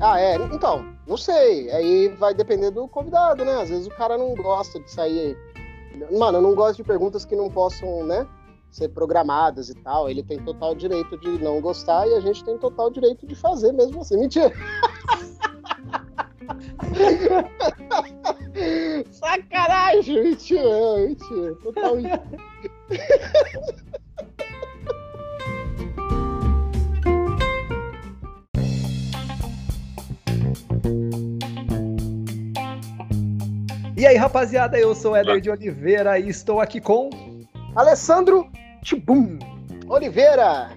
Ah, é. Então, não sei. Aí vai depender do convidado, né? Às vezes o cara não gosta de sair. Mano, eu não gosto de perguntas que não possam, né? Ser programadas e tal. Ele tem total direito de não gostar e a gente tem total direito de fazer mesmo assim. Mentira! Sacanagem! Mentira, mentira. Total. E aí, rapaziada, eu sou Éder de Oliveira e estou aqui com Alessandro Tibum Oliveira.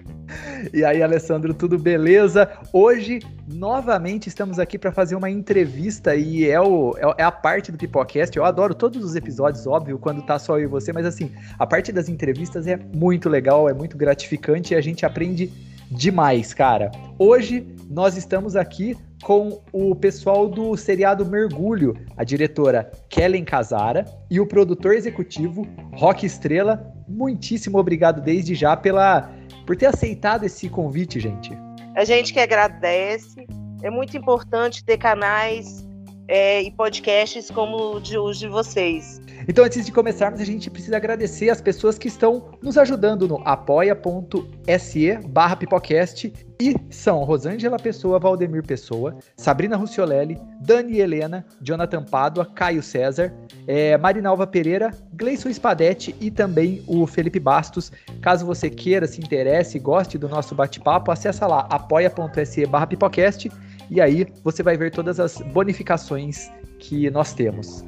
E aí, Alessandro, tudo beleza? Hoje, novamente, estamos aqui para fazer uma entrevista e é, o, é, é a parte do Pipocast. Eu adoro todos os episódios, óbvio, quando tá só eu e você, mas assim, a parte das entrevistas é muito legal, é muito gratificante e a gente aprende demais, cara. Hoje nós estamos aqui com o pessoal do seriado Mergulho, a diretora Kellen Casara e o produtor executivo Rock Estrela. Muitíssimo obrigado desde já pela por ter aceitado esse convite, gente. A gente que agradece. É muito importante ter canais é, e podcasts como o de, os de vocês. Então, antes de começarmos, a gente precisa agradecer as pessoas que estão nos ajudando no apoia.se barra pipocast e são Rosângela Pessoa, Valdemir Pessoa, Sabrina Russiolelli, Dani Helena, Jonathan Pádua, Caio César, é, Marinalva Pereira, Gleison Spadetti e também o Felipe Bastos. Caso você queira, se interesse goste do nosso bate-papo, acessa lá apoia.se barra pipocast e aí você vai ver todas as bonificações que nós temos.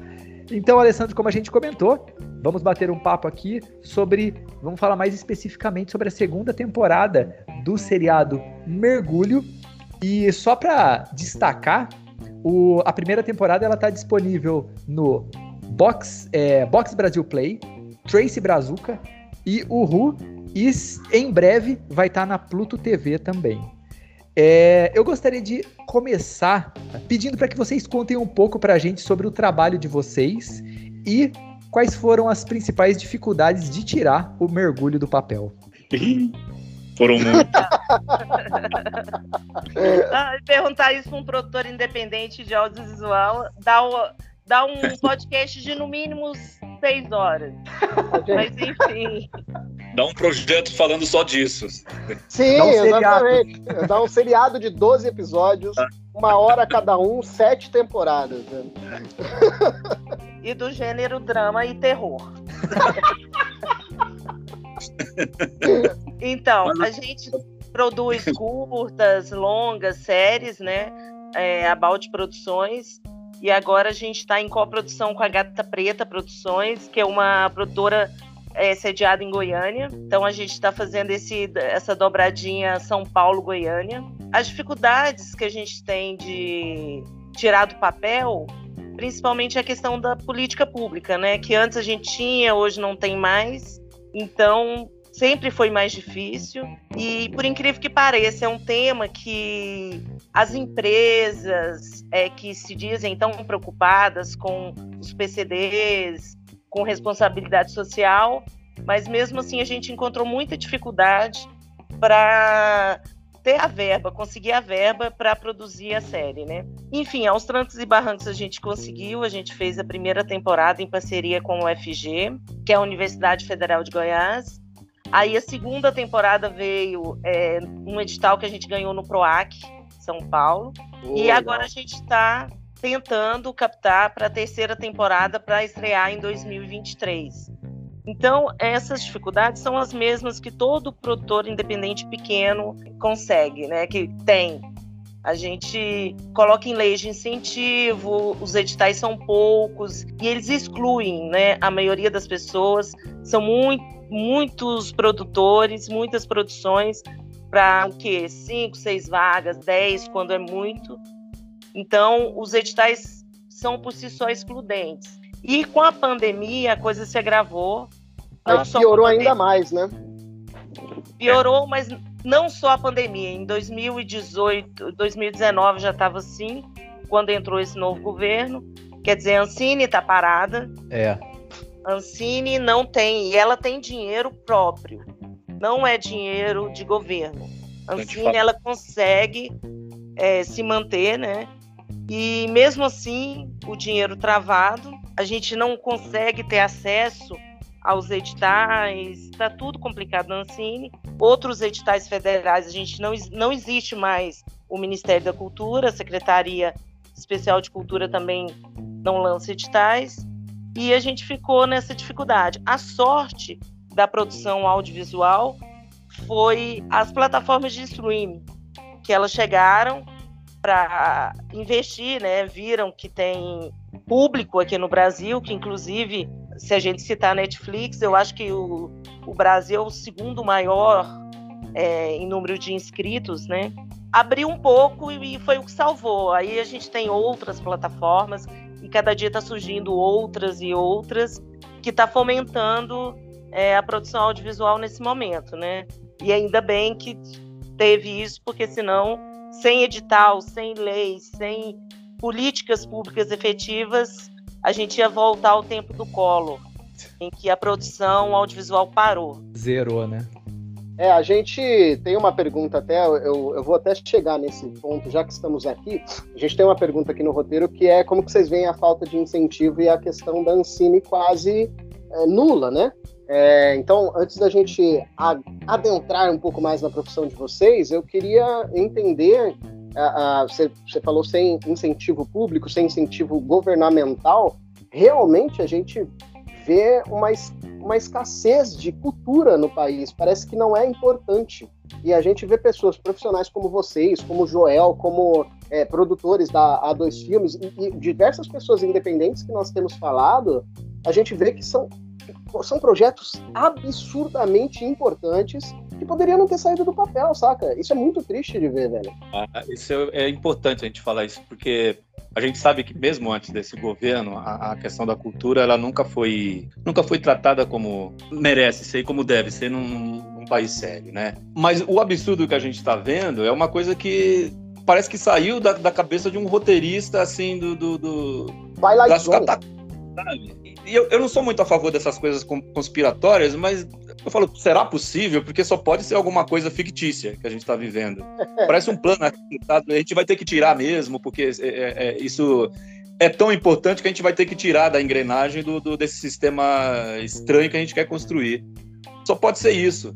Então, Alessandro, como a gente comentou, vamos bater um papo aqui sobre, vamos falar mais especificamente sobre a segunda temporada do seriado Mergulho. E só para destacar, o, a primeira temporada ela está disponível no Box, é, Box Brasil Play, Trace Brazuca e Uhu. E em breve vai estar tá na Pluto TV também. É, eu gostaria de começar pedindo para que vocês contem um pouco para a gente sobre o trabalho de vocês e quais foram as principais dificuldades de tirar o mergulho do papel. Foram muito. ah, perguntar isso para um produtor independente de audiovisual dá, o, dá um podcast de no mínimo seis horas. Mas enfim. Dá um projeto falando só disso. Sim, Dá um exatamente. Dá um seriado de 12 episódios, uma hora cada um, sete temporadas. Né? E do gênero drama e terror. então, a gente produz curtas, longas, séries, né? É, About Produções. E agora a gente está em coprodução com a Gata Preta Produções, que é uma produtora é, sediado em Goiânia. Então a gente está fazendo esse, essa dobradinha São Paulo-Goiânia. As dificuldades que a gente tem de tirar do papel, principalmente a questão da política pública, né? Que antes a gente tinha, hoje não tem mais. Então sempre foi mais difícil. E por incrível que pareça, é um tema que as empresas é, que se dizem tão preocupadas com os PCDs, com responsabilidade social, mas mesmo assim a gente encontrou muita dificuldade para ter a verba, conseguir a verba para produzir a série, né? Enfim, aos trancos e barrancos a gente conseguiu, a gente fez a primeira temporada em parceria com o UFG, que é a Universidade Federal de Goiás. Aí a segunda temporada veio é, um edital que a gente ganhou no PROAC, São Paulo. Oh, e agora legal. a gente está tentando captar para a terceira temporada para estrear em 2023. Então, essas dificuldades são as mesmas que todo produtor independente pequeno consegue, né? Que tem. A gente coloca em leis de incentivo, os editais são poucos e eles excluem, né? A maioria das pessoas são muito, muitos produtores, muitas produções para o quê? Cinco, seis vagas, dez, quando é muito. Então, os editais são por si só excludentes. E com a pandemia, a coisa se agravou. Não Aí piorou ainda mais, né? Piorou, mas não só a pandemia. Em 2018, 2019 já estava assim, quando entrou esse novo governo. Quer dizer, a Ancine está parada. É. A Ancine não tem, e ela tem dinheiro próprio. Não é dinheiro de governo. A Ancine, ela consegue é, se manter, né? E mesmo assim, o dinheiro travado, a gente não consegue ter acesso aos editais, está tudo complicado na Ancine. Outros editais federais, a gente não, não existe mais o Ministério da Cultura, a Secretaria Especial de Cultura também não lança editais, e a gente ficou nessa dificuldade. A sorte da produção audiovisual foi as plataformas de streaming, que elas chegaram para investir, né? Viram que tem público aqui no Brasil, que inclusive, se a gente citar a Netflix, eu acho que o, o Brasil é o segundo maior é, em número de inscritos, né? Abriu um pouco e foi o que salvou. Aí a gente tem outras plataformas e cada dia está surgindo outras e outras que está fomentando é, a produção audiovisual nesse momento, né? E ainda bem que teve isso, porque senão, sem edital, sem lei, sem políticas públicas efetivas, a gente ia voltar ao tempo do colo, em que a produção audiovisual parou. Zerou, né? É, a gente tem uma pergunta até, eu, eu vou até chegar nesse ponto, já que estamos aqui. A gente tem uma pergunta aqui no roteiro que é como que vocês veem a falta de incentivo e a questão da Ancine quase é, nula, né? É, então, antes da gente adentrar um pouco mais na profissão de vocês, eu queria entender. você, falou sem incentivo público, sem incentivo governamental. Realmente a gente vê uma, uma escassez de cultura no país. Parece que não é importante. E a gente vê pessoas profissionais como vocês, como Joel, como é, produtores da A2 Filmes, e, e diversas pessoas independentes que nós temos falado, a gente vê que são são projetos absurdamente importantes que poderiam não ter saído do papel, saca? Isso é muito triste de ver, velho. Ah, isso é, é importante a gente falar isso, porque a gente sabe que mesmo antes desse governo, a, a, questão da cultura ela nunca foi nunca foi tratada como merece ser, como deve ser num, num país sério, né? Mas o absurdo que a gente está vendo é uma coisa que parece que saiu da, da cabeça de um roteirista assim do, do, do das sabe? E eu, eu não sou muito a favor dessas coisas conspiratórias, mas eu falo, será possível? Porque só pode ser alguma coisa fictícia que a gente está vivendo. Parece um plano a gente vai ter que tirar mesmo, porque é, é, é, isso é tão importante que a gente vai ter que tirar da engrenagem do, do, desse sistema estranho que a gente quer construir. Só pode ser isso.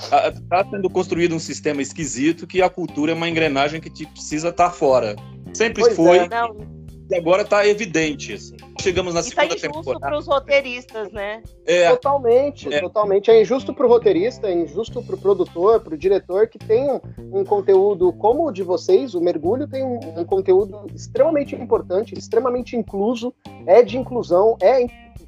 Está sendo construído um sistema esquisito que a cultura é uma engrenagem que precisa estar tá fora. Sempre pois foi. É, e agora está evidente. Assim. Chegamos na Isso segunda é injusto para os roteiristas, né? É. Totalmente, é. totalmente. É injusto para o roteirista, é injusto para o produtor, para o diretor, que tem um, um, conteúdo como o de vocês, o Mergulho tem um, um, conteúdo extremamente importante, extremamente incluso, é de inclusão, é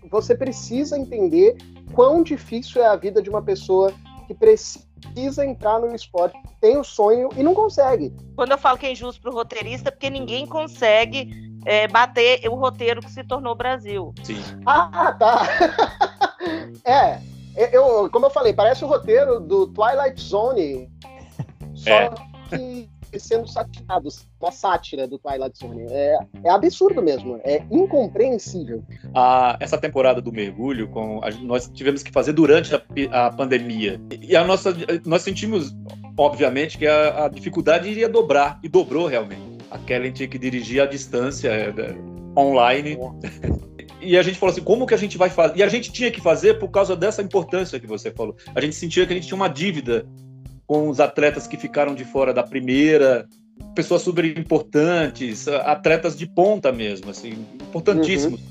você precisa entender quão difícil é a vida de uma pessoa que precisa entrar no esporte, tem o sonho e não consegue. Quando eu falo que é injusto para o roteirista, é porque ninguém consegue é, bater o roteiro que se tornou Brasil. Sim. Ah, tá. é, eu, como eu falei, parece o roteiro do Twilight Zone, só é. que sendo satirado, uma sátira do Twilight Zone. É, é absurdo mesmo, é incompreensível. A, essa temporada do mergulho, com a, nós tivemos que fazer durante a, a pandemia. E a nossa, nós sentimos, obviamente, que a, a dificuldade iria dobrar, e dobrou realmente a Kellen tinha que dirigir à distância, é, é, online. E a gente falou assim, como que a gente vai fazer? E a gente tinha que fazer por causa dessa importância que você falou. A gente sentia que a gente tinha uma dívida com os atletas que ficaram de fora da primeira, pessoas super importantes, atletas de ponta mesmo, assim, importantíssimos uhum.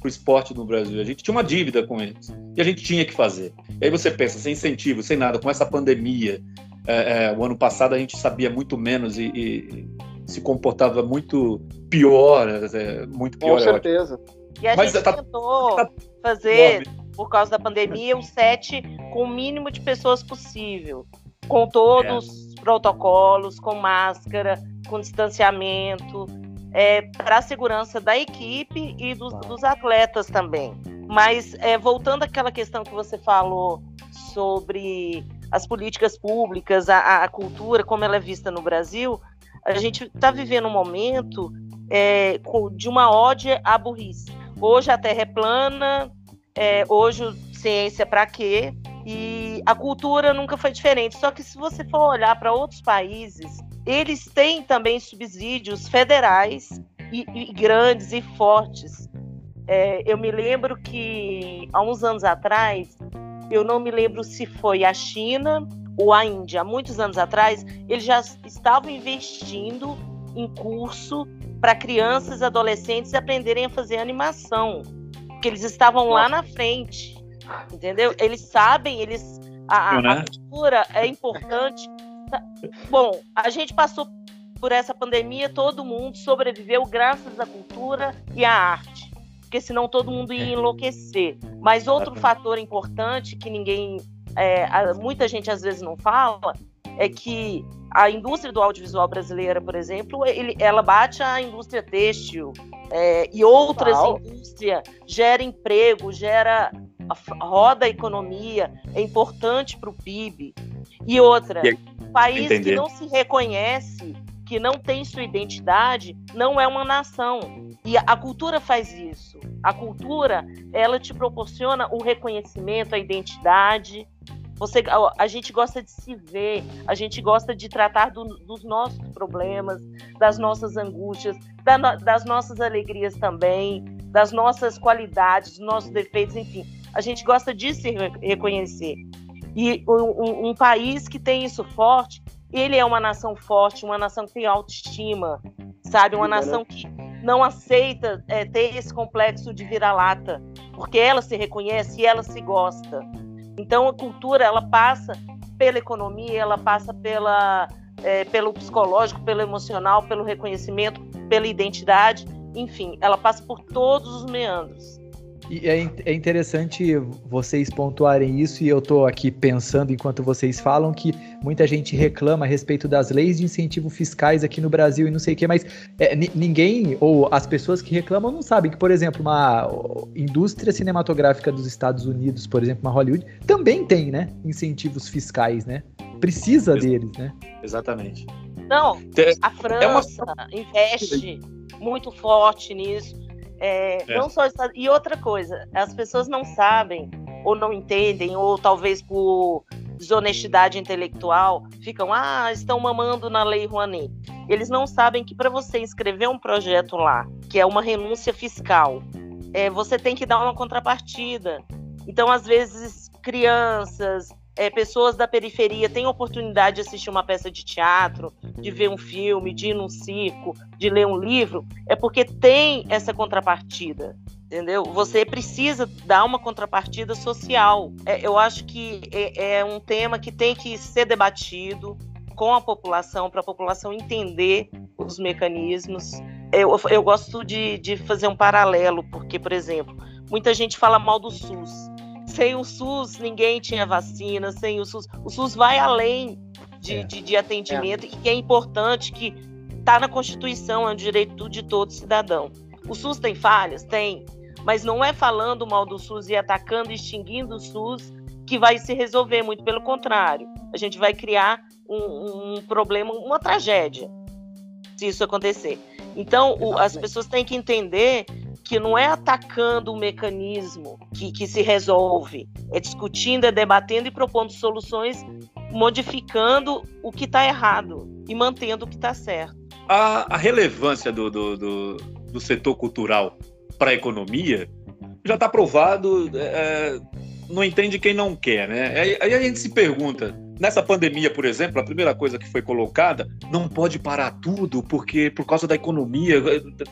para o esporte no Brasil. A gente tinha uma dívida com eles e a gente tinha que fazer. E aí você pensa, sem incentivo, sem nada, com essa pandemia. É, é, o ano passado a gente sabia muito menos e, e se comportava muito pior, é, muito pior. Com certeza. E a Mas gente tá, tentou tá fazer, por causa da pandemia, o set com o mínimo de pessoas possível, com todos é. os protocolos, com máscara, com distanciamento, é, para a segurança da equipe e dos, dos atletas também. Mas é, voltando àquela questão que você falou sobre as políticas públicas, a, a cultura, como ela é vista no Brasil, a gente está vivendo um momento é, de uma ódio à burrice. Hoje a Terra é plana, é, hoje ciência para quê? E a cultura nunca foi diferente. Só que se você for olhar para outros países, eles têm também subsídios federais e, e grandes e fortes. É, eu me lembro que há uns anos atrás, eu não me lembro se foi a China ou a Índia, há muitos anos atrás, eles já estavam investindo em curso para crianças e adolescentes aprenderem a fazer animação, porque eles estavam lá na frente, entendeu? Eles sabem, eles a, a né? cultura é importante. Bom, a gente passou por essa pandemia, todo mundo sobreviveu graças à cultura e à arte, porque senão todo mundo ia é. enlouquecer. Mas outro fator importante que ninguém, é, muita gente às vezes não fala, é que a indústria do audiovisual brasileira, por exemplo, ele, ela bate a indústria têxtil é, e outras indústrias, gera emprego, gera roda a economia, é importante para o PIB. E outra, país Entender. que não se reconhece, que não tem sua identidade, não é uma nação. E a cultura faz isso. A cultura, ela te proporciona o reconhecimento, a identidade, você, a, gente gosta de se ver, a gente gosta de tratar do, dos nossos problemas, das nossas angústias, da, das nossas alegrias também, das nossas qualidades, dos nossos defeitos, enfim. A gente gosta de se reconhecer. E um, um país que tem isso forte, ele é uma nação forte, uma nação que tem autoestima, sabe? Uma nação que não aceita é, ter esse complexo de vira-lata, porque ela se reconhece e ela se gosta. Então a cultura ela passa pela economia, ela passa pela, é, pelo psicológico, pelo emocional, pelo reconhecimento, pela identidade, enfim, ela passa por todos os meandros. E é, é interessante vocês pontuarem isso, e eu estou aqui pensando enquanto vocês falam que muita gente reclama a respeito das leis de incentivo fiscais aqui no Brasil e não sei o que, mas é, ninguém, ou as pessoas que reclamam, não sabem que, por exemplo, uma indústria cinematográfica dos Estados Unidos, por exemplo, uma Hollywood, também tem, né? Incentivos fiscais, né? Precisa Ex deles, né? Exatamente. Não, a França é uma... investe muito forte nisso. É, é. Não só e outra coisa, as pessoas não sabem ou não entendem ou talvez por desonestidade intelectual ficam ah estão mamando na lei Rouanet. Eles não sabem que para você inscrever um projeto lá, que é uma renúncia fiscal, é, você tem que dar uma contrapartida. Então às vezes crianças, é, pessoas da periferia têm oportunidade de assistir uma peça de teatro, de ver um filme, de ir num circo, de ler um livro, é porque tem essa contrapartida. Entendeu? Você precisa dar uma contrapartida social. É, eu acho que é, é um tema que tem que ser debatido com a população, para a população entender os mecanismos. Eu, eu gosto de, de fazer um paralelo, porque, por exemplo, muita gente fala mal do SUS sem o SUS ninguém tinha vacina, sem o SUS. O SUS vai além de, é. de, de, atendimento é. e é importante que está na Constituição, é um direito de todo cidadão. O SUS tem falhas? Tem. Mas não é falando mal do SUS e atacando, extinguindo o SUS que vai se resolver, muito pelo contrário. A gente vai criar um, um problema, uma tragédia, se isso acontecer. Então, o, as pessoas têm que entender que não é atacando o mecanismo que, que se resolve, é discutindo, é debatendo e propondo soluções, modificando o que está errado e mantendo o que está certo. A, a relevância do, do, do, do, setor cultural para a economia já está provado, é, não entende quem não quer, né? Aí, aí a gente se pergunta, Nessa pandemia, por exemplo, a primeira coisa que foi colocada, não pode parar tudo, porque por causa da economia,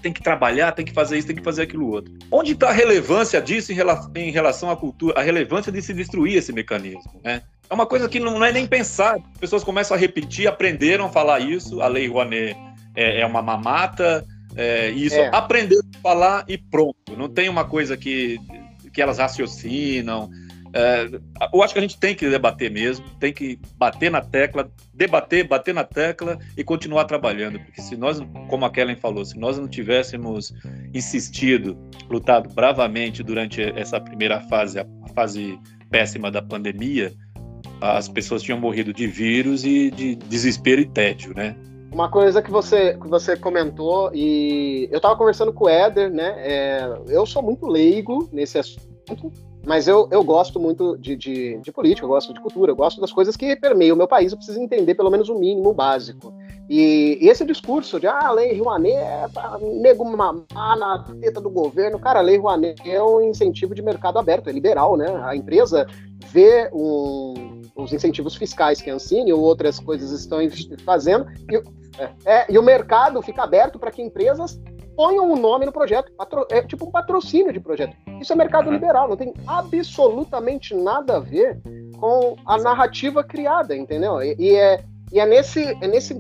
tem que trabalhar, tem que fazer isso, tem que fazer aquilo outro. Onde está a relevância disso em relação à cultura, a relevância de se destruir esse mecanismo, né? É uma coisa que não é nem pensar. As pessoas começam a repetir, aprenderam a falar isso, a Lei Rouanet é, é uma mamata, é, isso, é. aprenderam a falar e pronto. Não tem uma coisa que, que elas raciocinam, é, eu acho que a gente tem que debater mesmo, tem que bater na tecla, debater, bater na tecla e continuar trabalhando, porque se nós, como a Kellen falou, se nós não tivéssemos insistido, lutado bravamente durante essa primeira fase, a fase péssima da pandemia, as pessoas tinham morrido de vírus e de desespero e tédio, né? Uma coisa que você, que você comentou, e eu estava conversando com o Éder, né? É, eu sou muito leigo nesse assunto, mas eu, eu gosto muito de, de, de, política, eu gosto de cultura, eu gosto das coisas que permeiam o meu país, eu preciso entender pelo menos o mínimo, o básico. E, e esse discurso de ah, a lei Rouanet é para nego mamar na teta do governo, cara, a lei Rouanet é um incentivo de mercado aberto, é liberal, né? A empresa vê um, os incentivos fiscais que a Ancine ou outras coisas estão fazendo e, é, é, e o mercado fica aberto para que empresas ponham o um nome no projeto. É tipo um patrocínio de projeto. Isso é mercado liberal, não tem absolutamente nada a ver com a narrativa criada, entendeu? E, e é, e é, nesse, é nesse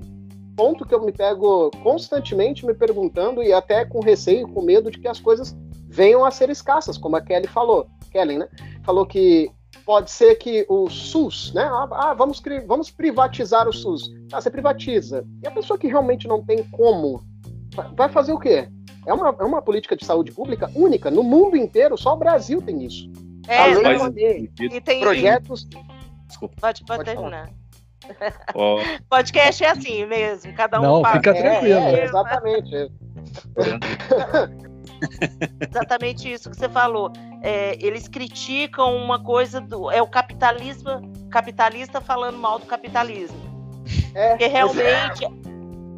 ponto que eu me pego constantemente me perguntando e até com receio, com medo de que as coisas venham a ser escassas, como a Kelly falou. Kelly, né? Falou que pode ser que o SUS, né? Ah, ah vamos, vamos privatizar o SUS. Ah, você privatiza. E a pessoa que realmente não tem como vai fazer o quê? É uma, é uma política de saúde pública única. No mundo inteiro, só o Brasil tem isso. É, Além mas, de e tem projetos. Desculpa. Pode, pode, pode terminar. Oh. Podcast é assim mesmo, cada um Não, fala. fica tranquilo. É, é, exatamente. exatamente isso que você falou. É, eles criticam uma coisa do. É o capitalismo, capitalista falando mal do capitalismo. É, Porque realmente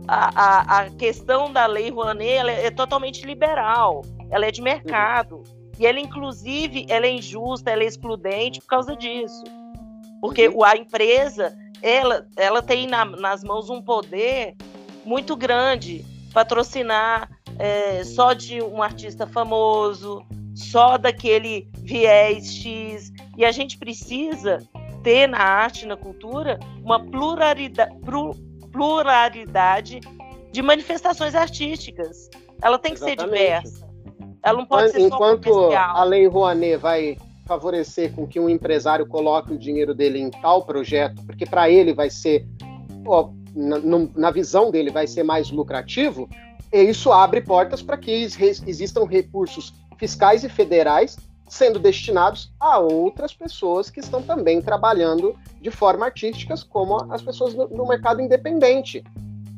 a, a, a questão da lei Rouanet é, é totalmente liberal, ela é de mercado. E ela, inclusive, ela é injusta, ela é excludente por causa disso. Porque uhum. a empresa, ela, ela tem na, nas mãos um poder muito grande, patrocinar é, só de um artista famoso, só daquele viés X. E a gente precisa ter na arte, na cultura, uma pluralidade, pluralidade de manifestações artísticas. Ela tem que Exatamente. ser diversa. Ela não pode ser Enquanto só a Lei Rouanet vai favorecer com que um empresário coloque o dinheiro dele em tal projeto, porque para ele vai ser, ó, na, na, visão dele, vai ser mais lucrativo, e isso abre portas para que existam recursos fiscais e federais sendo destinados a outras pessoas que estão também trabalhando de forma artística, como as pessoas no, no mercado independente.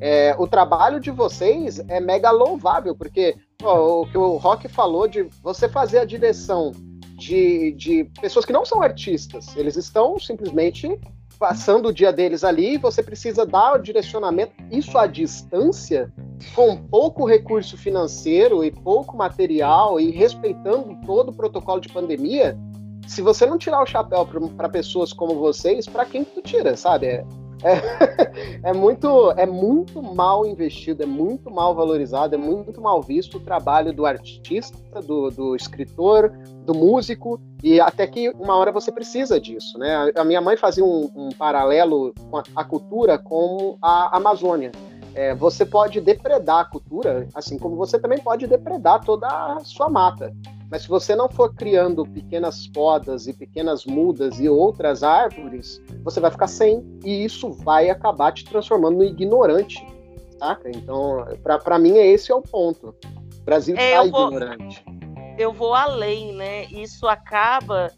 É, o trabalho de vocês é mega louvável, porque ó, o que o Rock falou de você fazer a direção de, de pessoas que não são artistas, eles estão simplesmente passando o dia deles ali, você precisa dar o direcionamento, isso à distância, com pouco recurso financeiro e pouco material e respeitando todo o protocolo de pandemia. Se você não tirar o chapéu para pessoas como vocês, para quem que tu tira, sabe? É, é, é, muito, é muito mal investido, é muito mal valorizado, é muito mal visto o trabalho do artista, do, do escritor, do músico, e até que uma hora você precisa disso. Né? A minha mãe fazia um, um paralelo com a, a, cultura com a Amazônia. É, você pode depredar a cultura, assim como você também pode depredar toda a sua mata. Mas se você não for criando pequenas podas e pequenas mudas e outras árvores, você vai ficar sem e isso vai acabar te transformando no ignorante, saca? Então, para mim, esse é o ponto. O Brasil está é, ignorante. Eu vou além, né? Isso acaba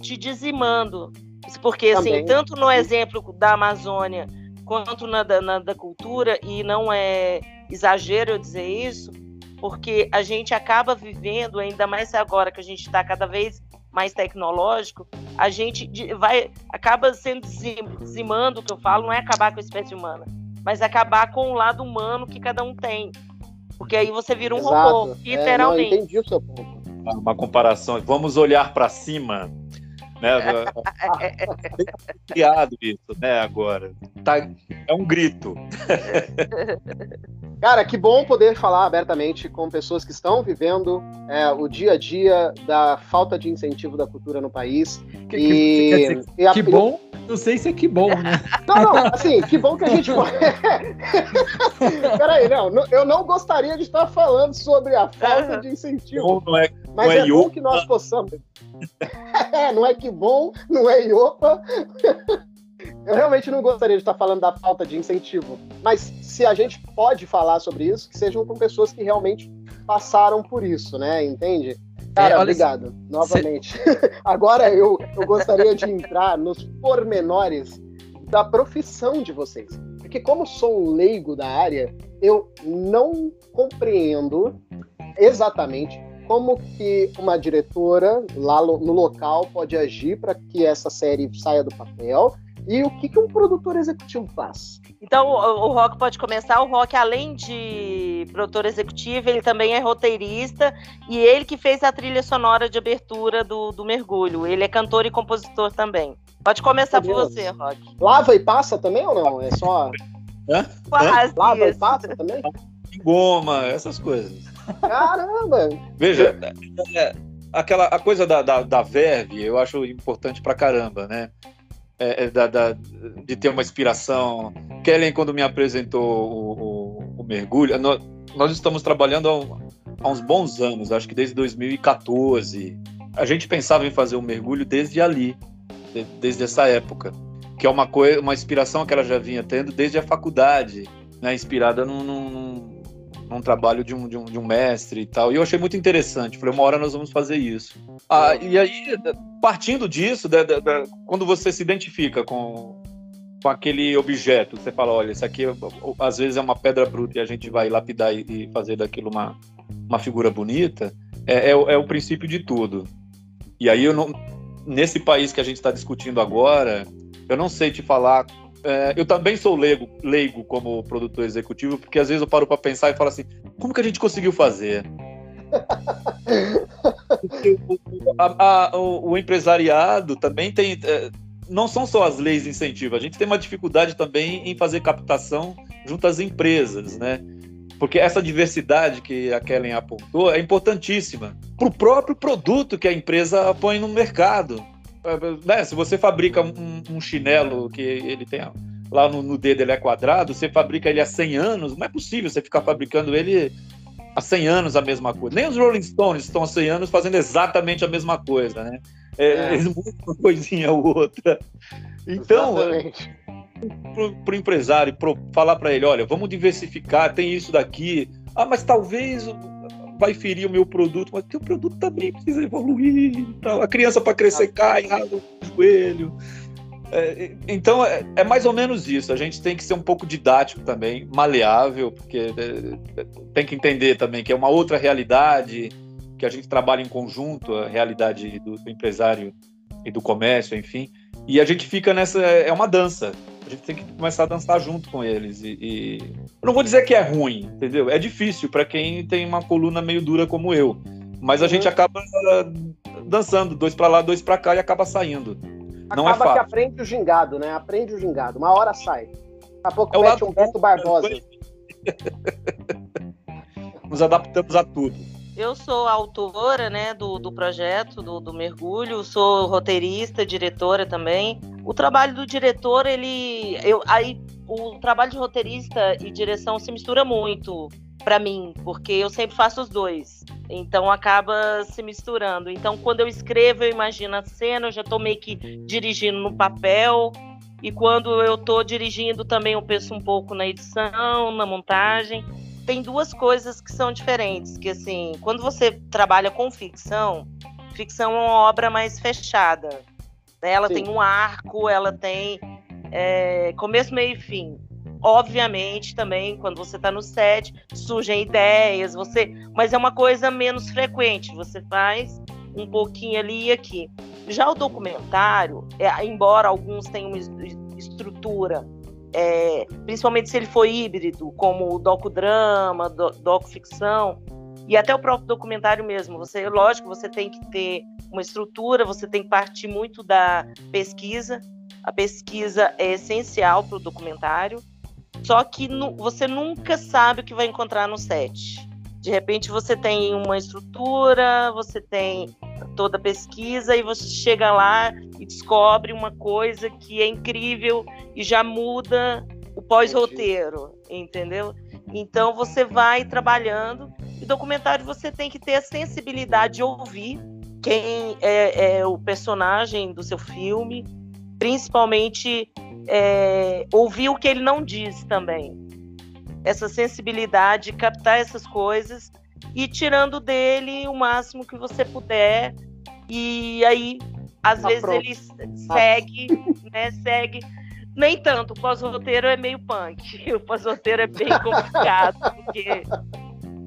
te dizimando. Porque, assim, Também. assim, tanto no exemplo da Amazônia quanto na, na da cultura, e não é exagero eu dizer isso, porque a gente acaba vivendo, ainda mais agora que a gente está cada vez mais tecnológico, a gente vai acaba sendo dizimando, o que eu falo, não é acabar com a espécie humana, mas acabar com o lado humano que cada um tem. Porque aí você vira um Exato. robô, literalmente. É, não, entendi o seu ponto. Uma comparação, vamos olhar para cima né? criado isso, né? Agora tá, é um grito. Cara, que bom poder falar abertamente com pessoas que estão vivendo é, o dia a dia da falta de incentivo da cultura no país. Que, e, que, e a, que bom, não sei se é que bom, né? Não, não, assim, que bom que a gente. Peraí, não, eu não gostaria de estar falando sobre a falta de incentivo. Não, não é, mas não é, é bom que nós possamos. É, não é que bom, não é iopa. Eu realmente não gostaria de estar falando da falta de incentivo, mas se a gente pode falar sobre isso, que sejam com pessoas que realmente passaram por isso, né? Entende? Cara, é, obrigado, assim, novamente. Agora eu, eu gostaria de entrar nos pormenores da profissão de vocês. Porque como sou um leigo da área, eu não compreendo exatamente como que uma diretora lá no local pode agir para que essa série saia do papel E o que, que um produtor executivo faz? Então, o, o Rock pode começar. O Rock, além de produtor executivo, ele também é roteirista e ele que fez a trilha sonora de abertura do, do Mergulho. Ele é cantor e compositor também. Pode começar por você, Rock. Lava e passa também ou não? É só. Hã? Quase Lava isso. e passa também? Goma, essas coisas. Caramba! Veja, é, aquela a coisa da, da, da verve, eu acho importante pra caramba, né? É, é da, da- de ter uma inspiração. Kellen, quando me apresentou o, o- o mergulho, nós, nós estamos trabalhando há, há uns bons anos, acho que desde 2014. A gente pensava em fazer um mergulho desde ali, de- desde essa época, que é uma coisa, uma inspiração que ela já vinha tendo desde a faculdade, né? Inspirada num, num, num trabalho de um, de, um, de um mestre e tal. E eu achei muito interessante. Falei, uma hora nós vamos fazer isso. Ah, e aí, partindo disso, da- da- da- quando você se identifica com, com aquele objeto, você fala, olha, isso aqui às vezes é uma pedra bruta e a gente vai lapidar e, e fazer daquilo uma, uma figura bonita, é, é o- é o princípio de tudo. E aí, eu não, nesse país que a gente está discutindo agora, eu não sei te falar. É, eu também sou leigo, leigo como produtor executivo, porque às vezes eu paro para pensar e falo assim: como que a gente conseguiu fazer? O- a- a- o- o empresariado também tem. é, não são só as leis de incentivo, a gente tem uma dificuldade também em fazer captação junto às empresas, né? Porque essa diversidade que a Kellen apontou é importantíssima para o próprio produto que a empresa põe no mercado. Né, Se você fabrica um, um chinelo que ele tem lá no, no dedo ele é quadrado, você fabrica ele há 100 anos, não é possível você ficar fabricando ele há 100 anos a mesma coisa. Nem os Rolling Stones estão há 100 anos fazendo exatamente a mesma coisa, né? É, É. Eles mudam uma coisinha ou outra. Então, para o empresário pro, falar para ele, olha, vamos diversificar, tem isso daqui. Ah, mas talvez vai ferir o meu produto, mas teu produto também precisa evoluir. e tal. A criança para crescer cai, rala o joelho. É, então é, é mais ou menos isso. A gente tem que ser um pouco didático também, maleável, porque é, tem que entender também que é uma outra realidade, que a gente trabalha em conjunto, a realidade do, do empresário e do comércio, enfim. E a gente fica nessa. É uma dança. A gente tem que começar a dançar junto com eles. E, e... Eu não vou dizer que é ruim, entendeu? É difícil para quem tem uma coluna meio dura como eu. Mas a Uhum. gente acaba dançando, dois para lá, dois para cá e acaba saindo. Não é Acaba que fácil. aprende o gingado, né? Aprende o gingado. Uma hora sai. Daqui a pouco É o mete um Beto Barbosa. Nos adaptamos a tudo. Eu sou autora né, do, do projeto do, do Mergulho, sou roteirista, diretora também. O trabalho do diretor, ele. Eu, aí, o trabalho de roteirista e direção se mistura muito para mim, porque eu sempre faço os dois. Então acaba se misturando. Então, quando eu escrevo, eu imagino a cena, eu já estou meio que dirigindo no papel. E quando eu estou dirigindo também, eu penso um pouco na edição, na montagem tem duas coisas que são diferentes, que assim, quando você trabalha com ficção, ficção é uma obra mais fechada. né? Ela Sim. tem um arco, ela tem é, começo, meio e fim. Obviamente, também, quando você está no set, surgem ideias, você, mas é uma coisa menos frequente. Você faz um pouquinho ali e aqui. Já o documentário, é, embora alguns tenham uma es- estrutura é, principalmente se ele for híbrido, como o docudrama, do, docuficção, e até o próprio documentário mesmo. Você, lógico, você tem que ter uma estrutura, você tem que partir muito da pesquisa. A pesquisa é essencial para o documentário. Só que nu- você nunca sabe o que vai encontrar no set. De repente você tem uma estrutura, você tem toda a pesquisa e você chega lá e descobre uma coisa que é incrível e já muda o pós-roteiro, entendeu? Então você vai trabalhando e documentário você tem que ter a sensibilidade de ouvir quem é, é o personagem do seu filme, principalmente é, ouvir o que ele não diz também. Essa sensibilidade, captar essas coisas e tirando dele o máximo que você puder. E aí, às Tá vezes, pronto. ele segue, né? Segue. Nem tanto, o pós-roteiro é meio punk. O pós-roteiro é bem complicado, porque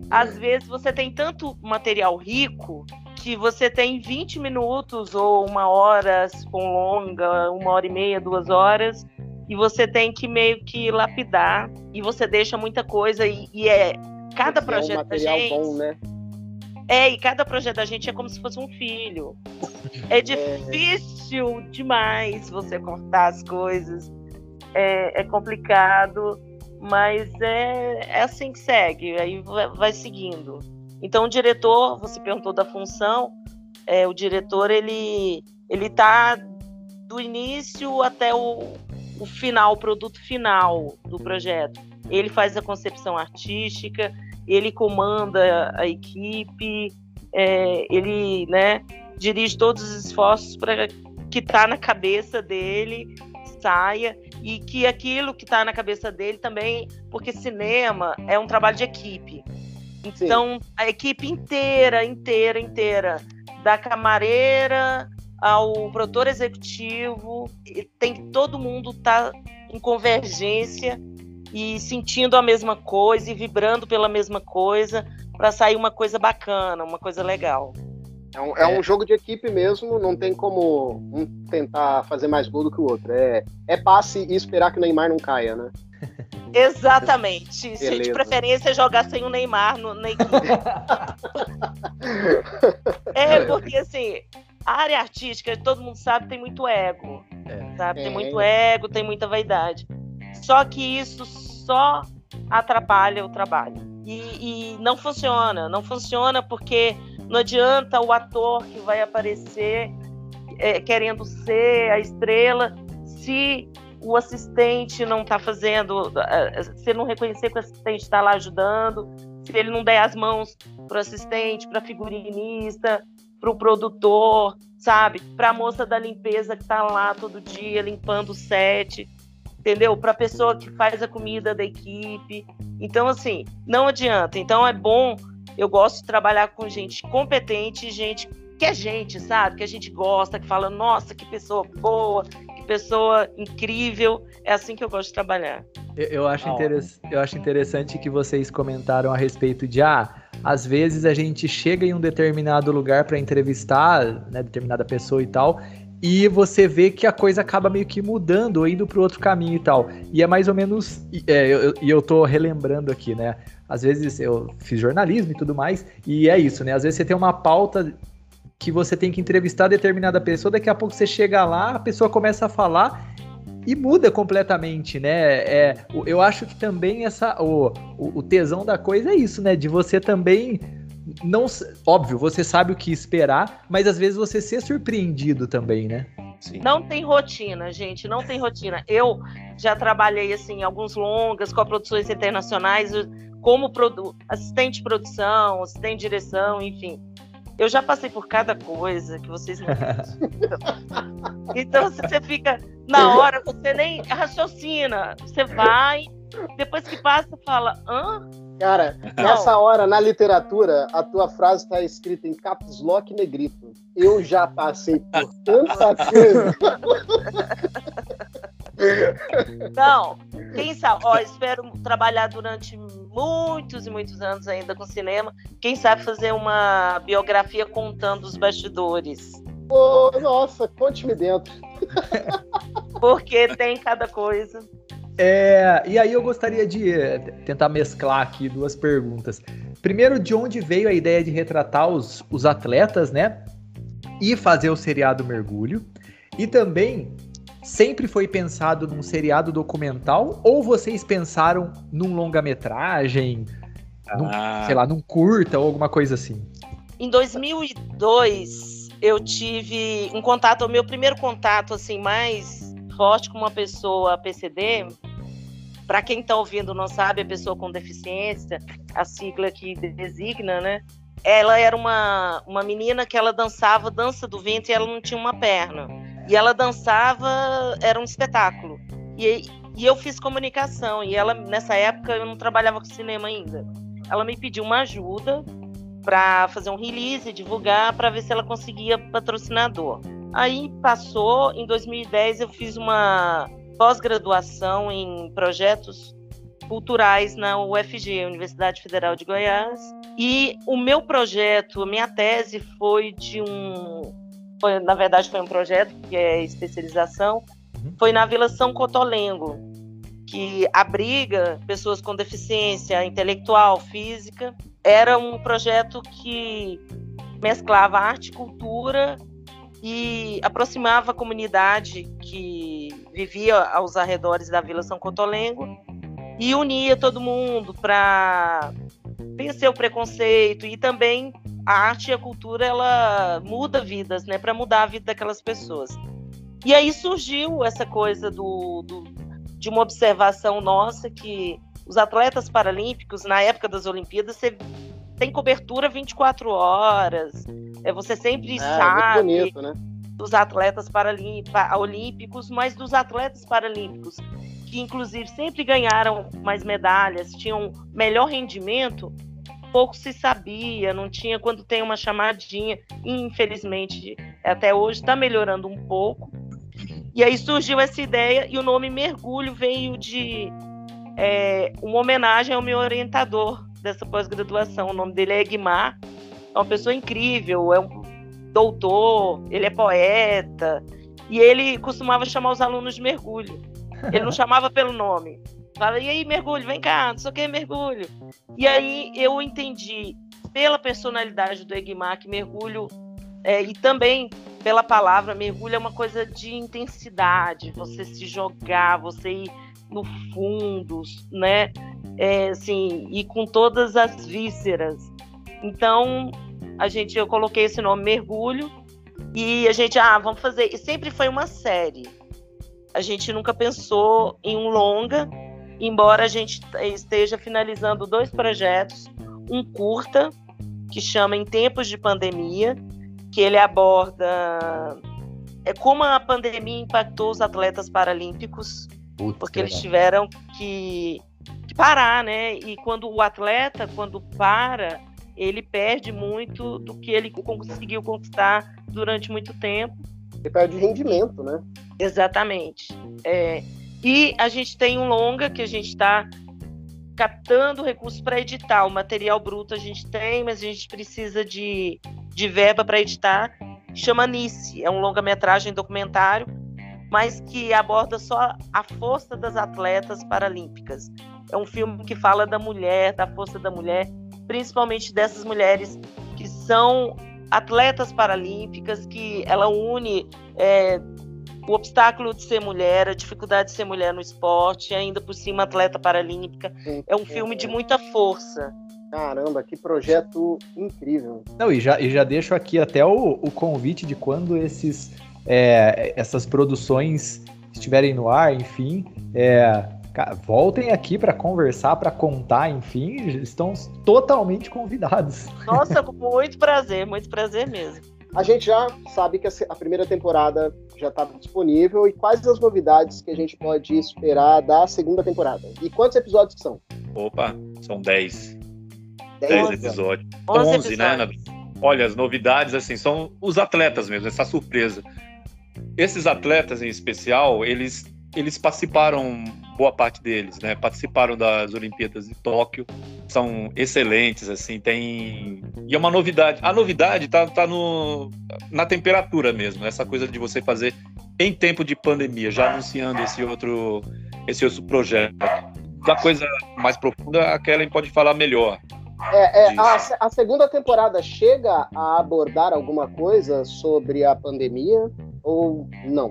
às vezes você tem tanto material rico que que você tem 20 minutos ou uma hora com longa, uma hora e meia, duas horas, e você tem que meio que lapidar e você deixa muita coisa e, e é cada projeto é um da gente bom, né? é e cada projeto da gente é como se fosse um filho é, é difícil é. demais você cortar as coisas é, é complicado mas é, é assim que segue aí vai, vai seguindo então o diretor você perguntou da função é, o diretor ele ele tá do início até o, o final, o produto final do projeto. Ele faz a concepção artística, ele comanda a equipe, é, ele né, dirige todos os esforços para que está na cabeça dele saia e que aquilo que está na cabeça dele também, porque cinema é um trabalho de equipe. Então, Sim. a equipe inteira, inteira, inteira, da camareira ao produtor executivo, tem que todo mundo estar tá em convergência e sentindo a mesma coisa e vibrando pela mesma coisa para sair uma coisa bacana, uma coisa legal. É um, é, é um, jogo de equipe mesmo, não tem como um tentar fazer mais gol do que o outro. É, é passe e esperar que o Neymar não caia, né? Exatamente. Se de preferência jogar sem o Neymar no, na equipe. é, porque assim, a área artística, todo mundo sabe, tem muito ego. É. Sabe? Tem muito ego, tem muita vaidade. Só que isso só atrapalha o trabalho. E, e não funciona. Não funciona porque não adianta o ator que vai aparecer é, querendo ser a estrela se o assistente não está fazendo, é, se não reconhecer que o assistente está lá ajudando, se ele não der as mãos para o assistente, para figurinista, para o produtor, sabe? Para a moça da limpeza que está lá todo dia limpando o set, entendeu? Para a pessoa que faz a comida da equipe. Então, assim, não adianta. Então, é bom. Eu gosto de trabalhar com gente competente, gente que é gente, sabe? Que a gente gosta, que fala, nossa, que pessoa boa, que pessoa incrível. É assim que eu gosto de trabalhar. Eu, eu acho, interess... eu acho interessante que vocês comentaram a respeito de, ah, às vezes a gente chega em um determinado lugar para entrevistar, né, determinada pessoa e tal, e você vê que a coisa acaba meio que mudando indo para outro caminho e tal. E é mais ou menos. É, eu, e eu tô relembrando aqui, né? Às vezes eu fiz jornalismo e tudo mais, e é isso, né? Às vezes você tem uma pauta que você tem que entrevistar determinada pessoa, daqui a pouco você chega lá, a pessoa começa a falar e muda completamente, né? É, eu acho que também essa o, o, tesão da coisa é isso, né? De você também não, óbvio, você sabe o que esperar, mas às vezes você ser surpreendido também, né? Sim. Não tem rotina, gente, não tem rotina. Eu já trabalhei assim alguns longas com produções internacionais como produ assistente de produção, assistente de direção, enfim. Eu já passei por cada coisa que vocês não Então você fica, na hora, você nem raciocina. Você vai, depois que passa, fala, hã? Cara, nessa hora, na literatura, a tua frase está escrita em caps lock negrito. Eu já passei por tanta coisa. Não, quem sabe, ó, espero trabalhar durante muitos e muitos anos ainda com cinema. Quem sabe fazer uma biografia contando os bastidores. Oh, nossa, conte-me dentro. Porque tem cada coisa. É, e aí eu gostaria de eh, tentar mesclar aqui duas perguntas. Primeiro, de onde veio a ideia de retratar os, os atletas, né? E fazer o seriado Mergulho. E também sempre foi pensado num seriado documental ou vocês pensaram num longa-metragem, ah. sei lá, num curta ou alguma coisa assim? Em 2002, eu tive um contato, o meu primeiro contato assim mais forte com uma pessoa PCD. Para quem está ouvindo não sabe, a pessoa com deficiência, a sigla que designa, né? Ela era uma, uma menina que ela dançava dança do vento e ela não tinha uma perna. E ela dançava, era um espetáculo. E, e eu fiz comunicação. E ela, nessa época, eu não trabalhava com cinema ainda. Ela me pediu uma ajuda para fazer um release, divulgar, para ver se ela conseguia patrocinador. Aí passou, em 2010 eu fiz uma pós-graduação em projetos culturais na UFG, Universidade Federal de Goiás. E o meu projeto, a minha tese foi de um. Foi, na verdade, foi um projeto que é especialização, uhum. foi na Vila São Cotolengo, que abriga pessoas com deficiência intelectual, física. Era um projeto que mesclava arte e cultura e aproximava a comunidade que vivia aos arredores da Vila São Cotolengo e unia todo mundo para vencer o preconceito e também a arte e a cultura ela muda vidas, né, para mudar a vida daquelas pessoas. E aí surgiu essa coisa do, do, de uma observação nossa que os atletas paralímpicos na época das Olimpíadas tem cobertura 24 horas. É, você sempre é, sabe bonito, né? dos atletas olímpicos, mas dos atletas paralímpicos que inclusive sempre ganharam mais medalhas, tinham melhor rendimento, pouco se sabia, não tinha quando tem uma chamadinha, infelizmente até hoje está melhorando um pouco. E aí surgiu essa ideia e o nome mergulho veio de é, uma homenagem ao meu orientador dessa pós-graduação. O nome dele é Egmar, é uma pessoa incrível, é um doutor, ele é poeta e ele costumava chamar os alunos de mergulho. Ele não chamava pelo nome. Fala, e aí, mergulho, vem cá, não sei o que, mergulho. E aí eu entendi, pela personalidade do Egmar, que mergulho, é, e também pela palavra, mergulho é uma coisa de intensidade, você se jogar, você ir no fundo, né? É, assim, e com todas as vísceras. Então, a gente, eu coloquei esse nome Mergulho, e a gente, ah, vamos fazer. E sempre foi uma série a gente nunca pensou em um longa, embora a gente esteja finalizando dois projetos, um curta que chama Em Tempos de Pandemia, que ele aborda é como a pandemia impactou os atletas paralímpicos, Putz, porque eles tiveram que, que parar, né? E quando o atleta, quando para, ele perde muito do que ele conseguiu conquistar durante muito tempo. Ele perde rendimento, né? Exatamente. É, e a gente tem um longa que a gente está captando recursos para editar. O material bruto a gente tem, mas a gente precisa de, de verba para editar. Chama Nice, é um longa-metragem documentário, mas que aborda só a força das atletas paralímpicas. É um filme que fala da mulher, da força da mulher, principalmente dessas mulheres que são atletas paralímpicas, que ela une é, o obstáculo de ser mulher, a dificuldade de ser mulher no esporte, ainda por cima atleta paralímpica. É um filme de muita força. Caramba, que projeto incrível. Não, e já, e já deixo aqui até o, o convite de quando esses, é, essas produções estiverem no ar, enfim, é, voltem aqui para conversar, para contar, enfim, estão totalmente convidados. Nossa, com muito prazer, muito prazer mesmo. A gente já sabe que a primeira temporada já está disponível e quais as novidades que a gente pode esperar da segunda temporada? E quantos episódios que são? Opa, são 10. 10 episódios. 11, 11 né? Olha, as novidades, assim, são os atletas mesmo, essa surpresa. Esses atletas em especial, eles, eles participaram boa parte deles, né? Participaram das Olimpíadas de Tóquio, são excelentes, assim, tem e é uma novidade. A novidade tá, tá no na temperatura mesmo, essa coisa de você fazer em tempo de pandemia, já anunciando esse outro esse outro projeto. Da coisa mais profunda, a Kellen pode falar melhor. É, é a, a, segunda temporada chega a abordar alguma coisa sobre a pandemia ou não?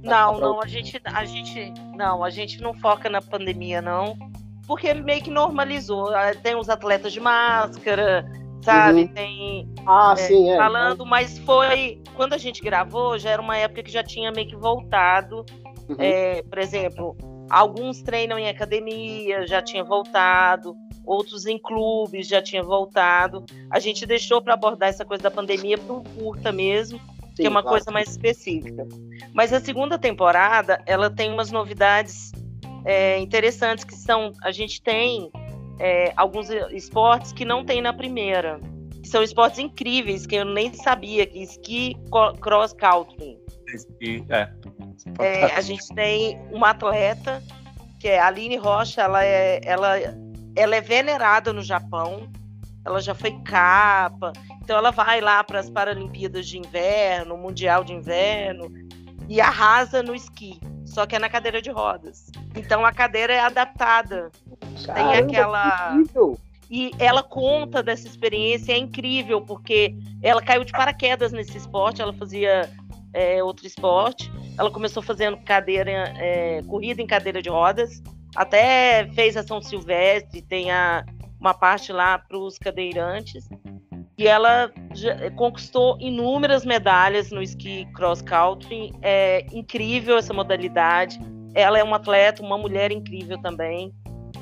não, não, a gente, a gente, não, a gente não foca na pandemia, não, porque meio que normalizou. Tem os atletas de máscara, sabe? Uhum. Tem. Ah, é, sim, é. Falando, mas foi. Quando a gente gravou, já era uma época que já tinha meio que voltado. Uhum. É, por exemplo, alguns treinam em academia, já tinha voltado. Outros em clubes já tinha voltado. A gente deixou para abordar essa coisa da pandemia para um curta mesmo Sim, que é uma claro. coisa mais específica. Mas a segunda temporada, ela tem umas novidades é, interessantes que são, a gente tem é, alguns esportes que não tem na primeira. Que são esportes incríveis que eu nem sabia que esqui, cross country. Esqui, é. é. A gente tem uma atleta que é a Aline Rocha, ela é, ela, ela é venerada no Japão, ela já foi capa, então ela vai lá para as Paralimpíadas de Inverno, Mundial de Inverno, e arrasa no esqui, só que é na cadeira de rodas. Então a cadeira é adaptada. Caramba, Tem aquela. E ela conta dessa experiência, é incrível, porque ela caiu de paraquedas nesse esporte, ela fazia é, outro esporte. Ela começou fazendo cadeira, é, corrida em cadeira de rodas, até fez a São Silvestre, tem a, uma parte lá para os cadeirantes. E ela conquistou inúmeras medalhas no esqui cross country. É incrível essa modalidade. Ela é uma atleta, uma mulher incrível também.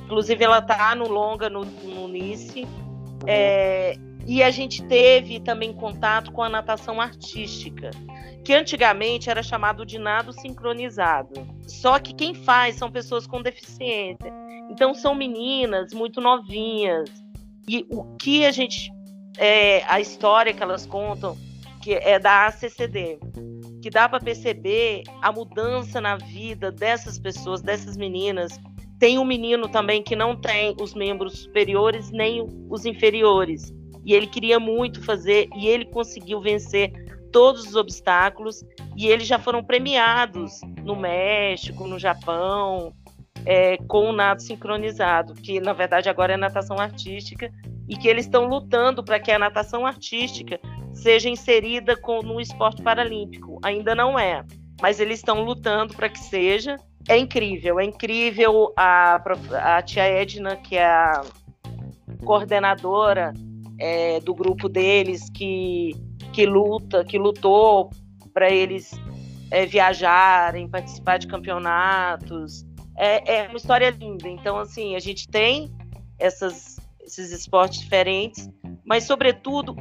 Inclusive, ela está no longa no, no Nice. É, e a gente teve também contato com a natação artística, que antigamente era chamado de nado sincronizado. Só que quem faz são pessoas com deficiência. Então são meninas muito novinhas. E o que a gente é, a história que elas contam que é da ACCD, que dá para perceber a mudança na vida dessas pessoas, dessas meninas. Tem um menino também que não tem os membros superiores nem os inferiores. E ele queria muito fazer e ele conseguiu vencer todos os obstáculos e eles já foram premiados no México, no Japão, é, com o nado sincronizado, que na verdade agora é natação artística, e que eles estão lutando para que a natação artística seja inserida com, no esporte paralímpico. Ainda não é, mas eles estão lutando para que seja. É incrível, é incrível a, a tia Edna, que é a coordenadora é, do grupo deles, que que luta, que lutou para eles é, viajarem, participar de campeonatos. É, é uma história linda. Então, assim, a gente tem essas, esses esportes diferentes, mas, sobretudo,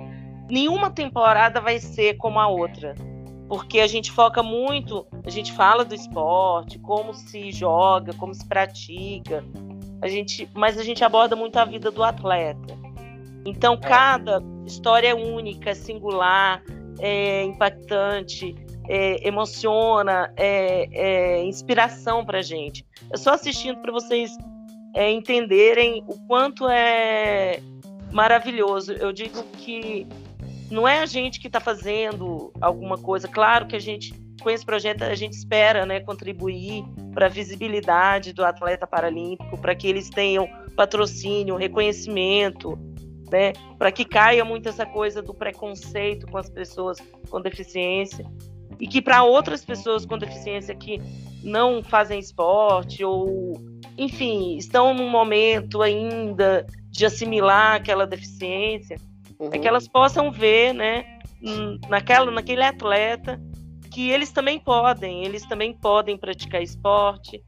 nenhuma temporada vai ser como a outra. Porque a gente foca muito, a gente fala do esporte, como se joga, como se pratica, a gente, mas a gente aborda muito a vida do atleta. Então, cada história é única, é singular, é impactante, é, emociona, é, é inspiração para gente. É só assistindo para vocês é, entenderem o quanto é maravilhoso. Eu digo que não é a gente que está fazendo alguma coisa. Claro que a gente, com esse projeto, a gente espera né, contribuir para a visibilidade do atleta paralímpico, para que eles tenham patrocínio, reconhecimento, né? Para que caia muito essa coisa do preconceito com as pessoas com deficiência e que para outras pessoas com deficiência que não fazem esporte ou, enfim, estão num momento ainda de assimilar aquela deficiência, uhum. é que uhum. elas possam ver, né, naquela, naquele atleta que eles também podem, eles também podem praticar esporte,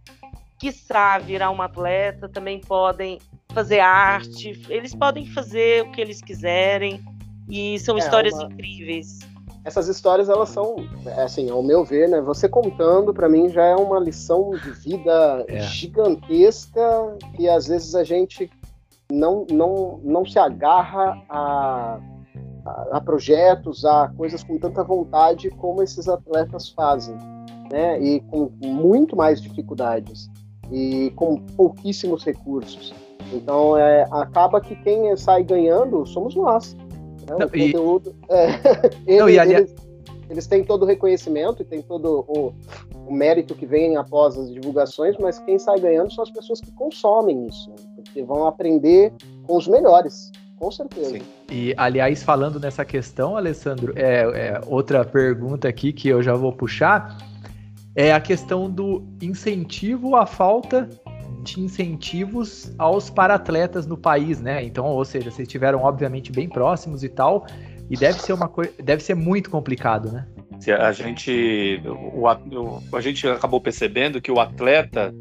quiçá virar um atleta, também podem fazer arte, eles podem fazer o que eles quiserem e são é, histórias uma... incríveis. Essas histórias elas são, assim, ao meu ver, né? Você contando para mim já é uma lição de vida é. gigantesca que às vezes a gente não não não se agarra a, a, a projetos, a coisas com tanta vontade como esses atletas fazem, né? E com muito mais dificuldades e com pouquíssimos recursos. Então, é, acaba que quem sai ganhando somos nós. Né? Não, o e... conteúdo. É, ele, Não, e ali... eles, eles têm todo o reconhecimento e tem todo o, o, mérito que vem após as divulgações, mas quem sai ganhando são as pessoas que consomem isso, porque vão aprender com os melhores. Com certeza. Sim. E, aliás, falando nessa questão, Alessandro, é, é, outra pergunta aqui que eu já vou puxar é a questão do incentivo à falta de incentivos aos paratletas no país, né? Então, ou seja, vocês estiveram obviamente bem próximos e tal, e deve ser uma coisa, deve ser muito complicado, né? A gente, o, a gente acabou percebendo que o atleta,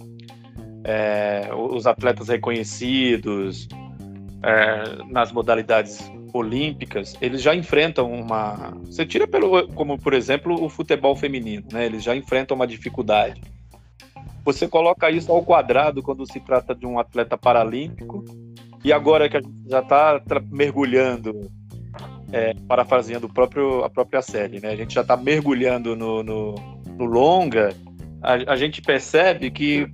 é, os atletas reconhecidos é, nas modalidades olímpicas, eles já enfrentam uma. Você tira pelo, como por exemplo o futebol feminino, né? Eles já enfrentam uma dificuldade você coloca isso ao quadrado quando se trata de um atleta paralímpico. E agora que a gente já está mergulhando, é, parafraseando próprio, a própria série, né? A gente já está mergulhando no, no, no longa, a, a, gente percebe que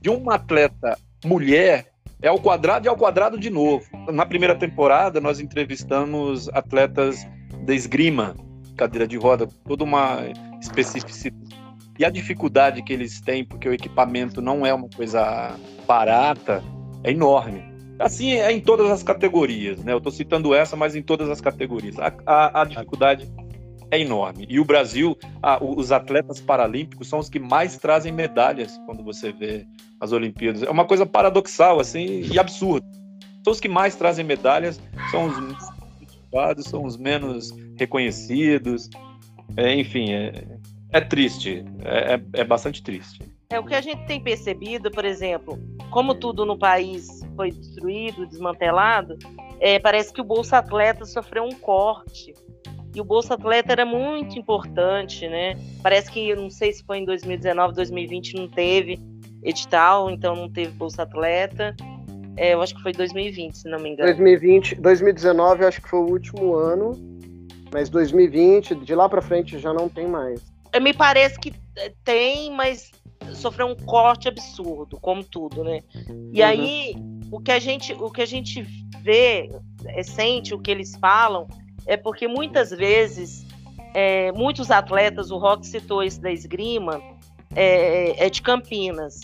de uma atleta mulher é ao quadrado e ao quadrado de novo. Na primeira temporada, nós entrevistamos atletas da esgrima, cadeira de roda, toda uma especificidade. E a dificuldade que eles têm, porque o equipamento não é uma coisa barata, é enorme. Assim é em todas as categorias, né? Eu estou citando essa, mas em todas as categorias. A, a, a dificuldade é enorme. E o Brasil, ah, os atletas paralímpicos são os que mais trazem medalhas quando você vê as Olimpíadas. É uma coisa paradoxal, assim, e absurda. São os que mais trazem medalhas, são os menos são os menos reconhecidos. É, enfim, é, é triste. É, é, é bastante triste. É o que a gente tem percebido, por exemplo, como tudo no país foi destruído, desmantelado, é, parece que o Bolsa Atleta sofreu um corte. E o Bolsa Atleta era muito importante, né? Parece que, não sei se foi em 2019, 2020, não teve edital, então não teve Bolsa Atleta. É, eu acho que foi 2020, se não me engano. 2020, 2019 acho que foi o último ano, mas 2020, de lá para frente já não tem mais. Me parece que tem, mas sofreu um corte absurdo, como tudo, né? E uhum. aí o que a gente, o que a gente vê, é, sente o que eles falam, é porque muitas vezes é, muitos atletas, o Rock citou esse da esgrima, é, é de Campinas.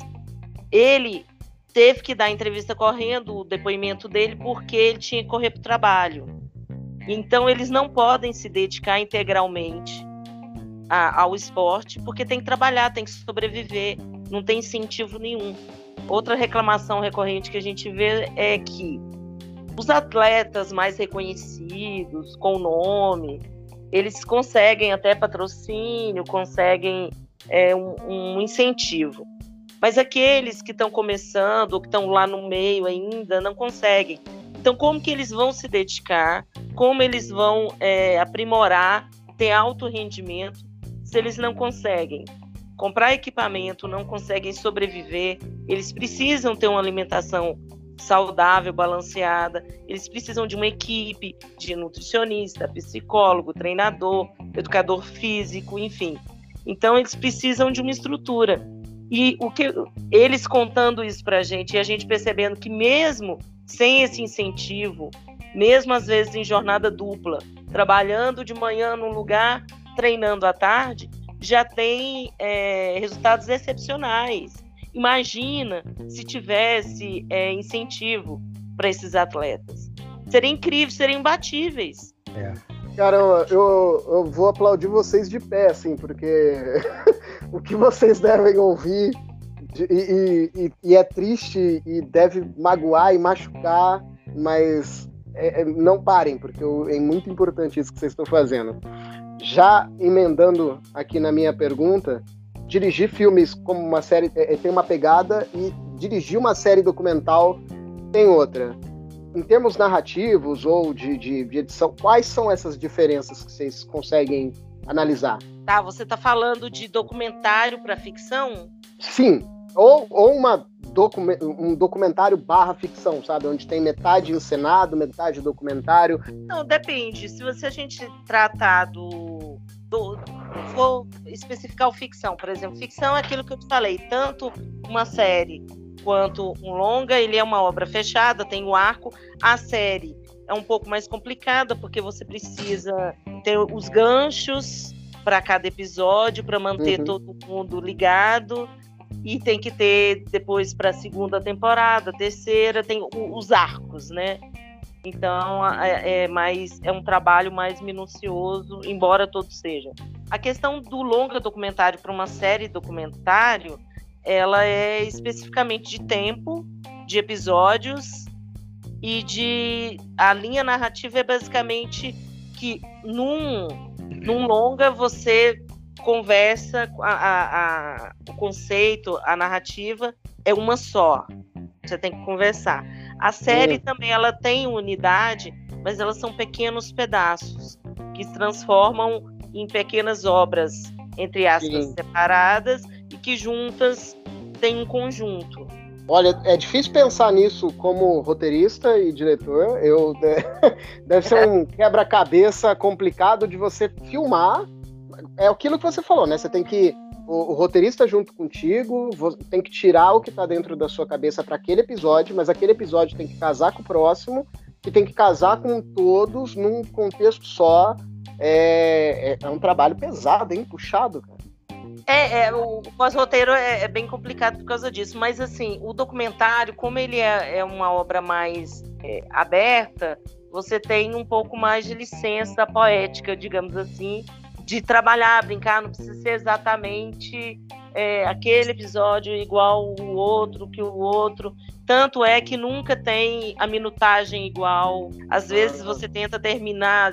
Ele teve que dar entrevista correndo o depoimento dele porque ele tinha que correr para o trabalho. Então eles não podem se dedicar integralmente a, ao esporte porque tem que trabalhar, tem que sobreviver, não tem incentivo nenhum. Outra reclamação recorrente que a gente vê é que os atletas mais reconhecidos, com nome, eles conseguem até patrocínio, conseguem é, um, um incentivo. Mas aqueles que estão começando, ou que estão lá no meio ainda, não conseguem. Então, como que eles vão se dedicar? Como eles vão é, aprimorar, ter alto rendimento, se eles não conseguem comprar equipamento, não conseguem sobreviver? Eles precisam ter uma alimentação saudável, balanceada. Eles precisam de uma equipe de nutricionista, psicólogo, treinador, educador físico, enfim. Então eles precisam de uma estrutura. E o que eles contando isso para a gente e a gente percebendo que mesmo sem esse incentivo, mesmo às vezes em jornada dupla, trabalhando de manhã num lugar, treinando à tarde, já tem é, resultados excepcionais. Imagina se tivesse é, incentivo para esses atletas. Seria incrível, seriam imbatíveis. É. Cara, eu, eu vou aplaudir vocês de pé, assim, porque o que vocês devem ouvir e, e, e, é triste e deve magoar e machucar, mas é, é, não parem, porque é muito importante isso que vocês estão fazendo. Já emendando aqui na minha pergunta, dirigir filmes como uma série é, é, tem uma pegada e dirigir uma série documental tem outra em termos narrativos ou de, de, de, edição, quais são essas diferenças que vocês conseguem analisar? Tá, você está falando de documentário para ficção? Sim, ou, ou uma um documentário barra ficção, sabe? Onde tem metade encenado, metade documentário. Não, depende. Se você a gente tratar do, do vou especificar o ficção, por exemplo, ficção é aquilo que eu te falei, tanto uma série quanto um longa, ele é uma obra fechada, tem o arco. A série é um pouco mais complicada, porque você precisa ter os ganchos para cada episódio, para manter uhum. todo mundo ligado. E tem que ter depois para a segunda temporada, terceira, tem os arcos, né? Então é, é, mais é um trabalho mais minucioso, embora todo seja. A questão do longa documentário para uma série documentário ela é especificamente de tempo, de episódios e de a linha narrativa é basicamente que num, num longa você conversa a, a, a, o conceito, a narrativa é uma só. Você tem que conversar. A série também ela tem unidade, mas elas são pequenos pedaços que se transformam em pequenas obras entre aspas Sim. separadas que juntas têm um conjunto. Olha, é difícil pensar nisso como roteirista e diretor. Eu né, deve ser um quebra-cabeça complicado de você filmar. É aquilo que você falou, né? Você tem que o, o, roteirista junto contigo, tem que tirar o que está dentro da sua cabeça para aquele episódio, mas aquele episódio tem que casar com o próximo, que tem que casar com todos num contexto só. É, é, é um trabalho pesado, hein? Puxado, cara. É, é o pós-roteiro é, é, bem complicado por causa disso, mas assim, o documentário, como ele é, é uma obra mais é, aberta, você tem um pouco mais de licença poética, digamos assim, de trabalhar, brincar, não precisa ser exatamente é, aquele episódio igual o outro que o outro. Tanto é que nunca tem a minutagem igual. Às vezes você tenta terminar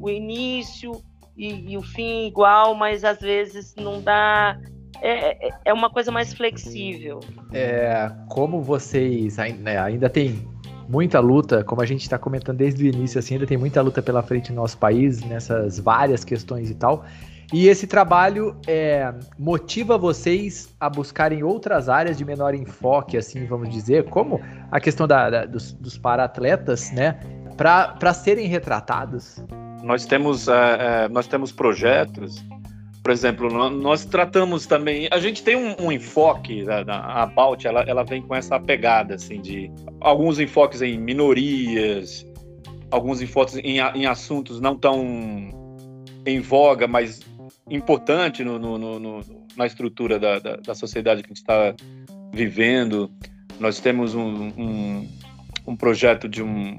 o início e, e o fim igual, mas às vezes não dá. É, é, é uma coisa mais flexível. É, como vocês ainda, né, ainda tem muita luta, como a gente está comentando desde o início, assim, ainda tem muita luta pela frente no nosso país, nessas várias questões e tal. E esse trabalho é, motiva vocês a buscarem outras áreas de menor enfoque, assim, vamos dizer, como a questão da, da dos, dos para-atletas, né, para serem retratados? Nós temos, é, nós temos projetos por exemplo, nós tratamos também. A gente tem um, um enfoque, a, a Balt, ela, ela vem com essa pegada, assim, de alguns enfoques em minorias, alguns enfoques em, em assuntos não tão em voga, mas importante no, no, no, na estrutura da, da, da, sociedade que a gente está vivendo. Nós temos um, um, um projeto de um,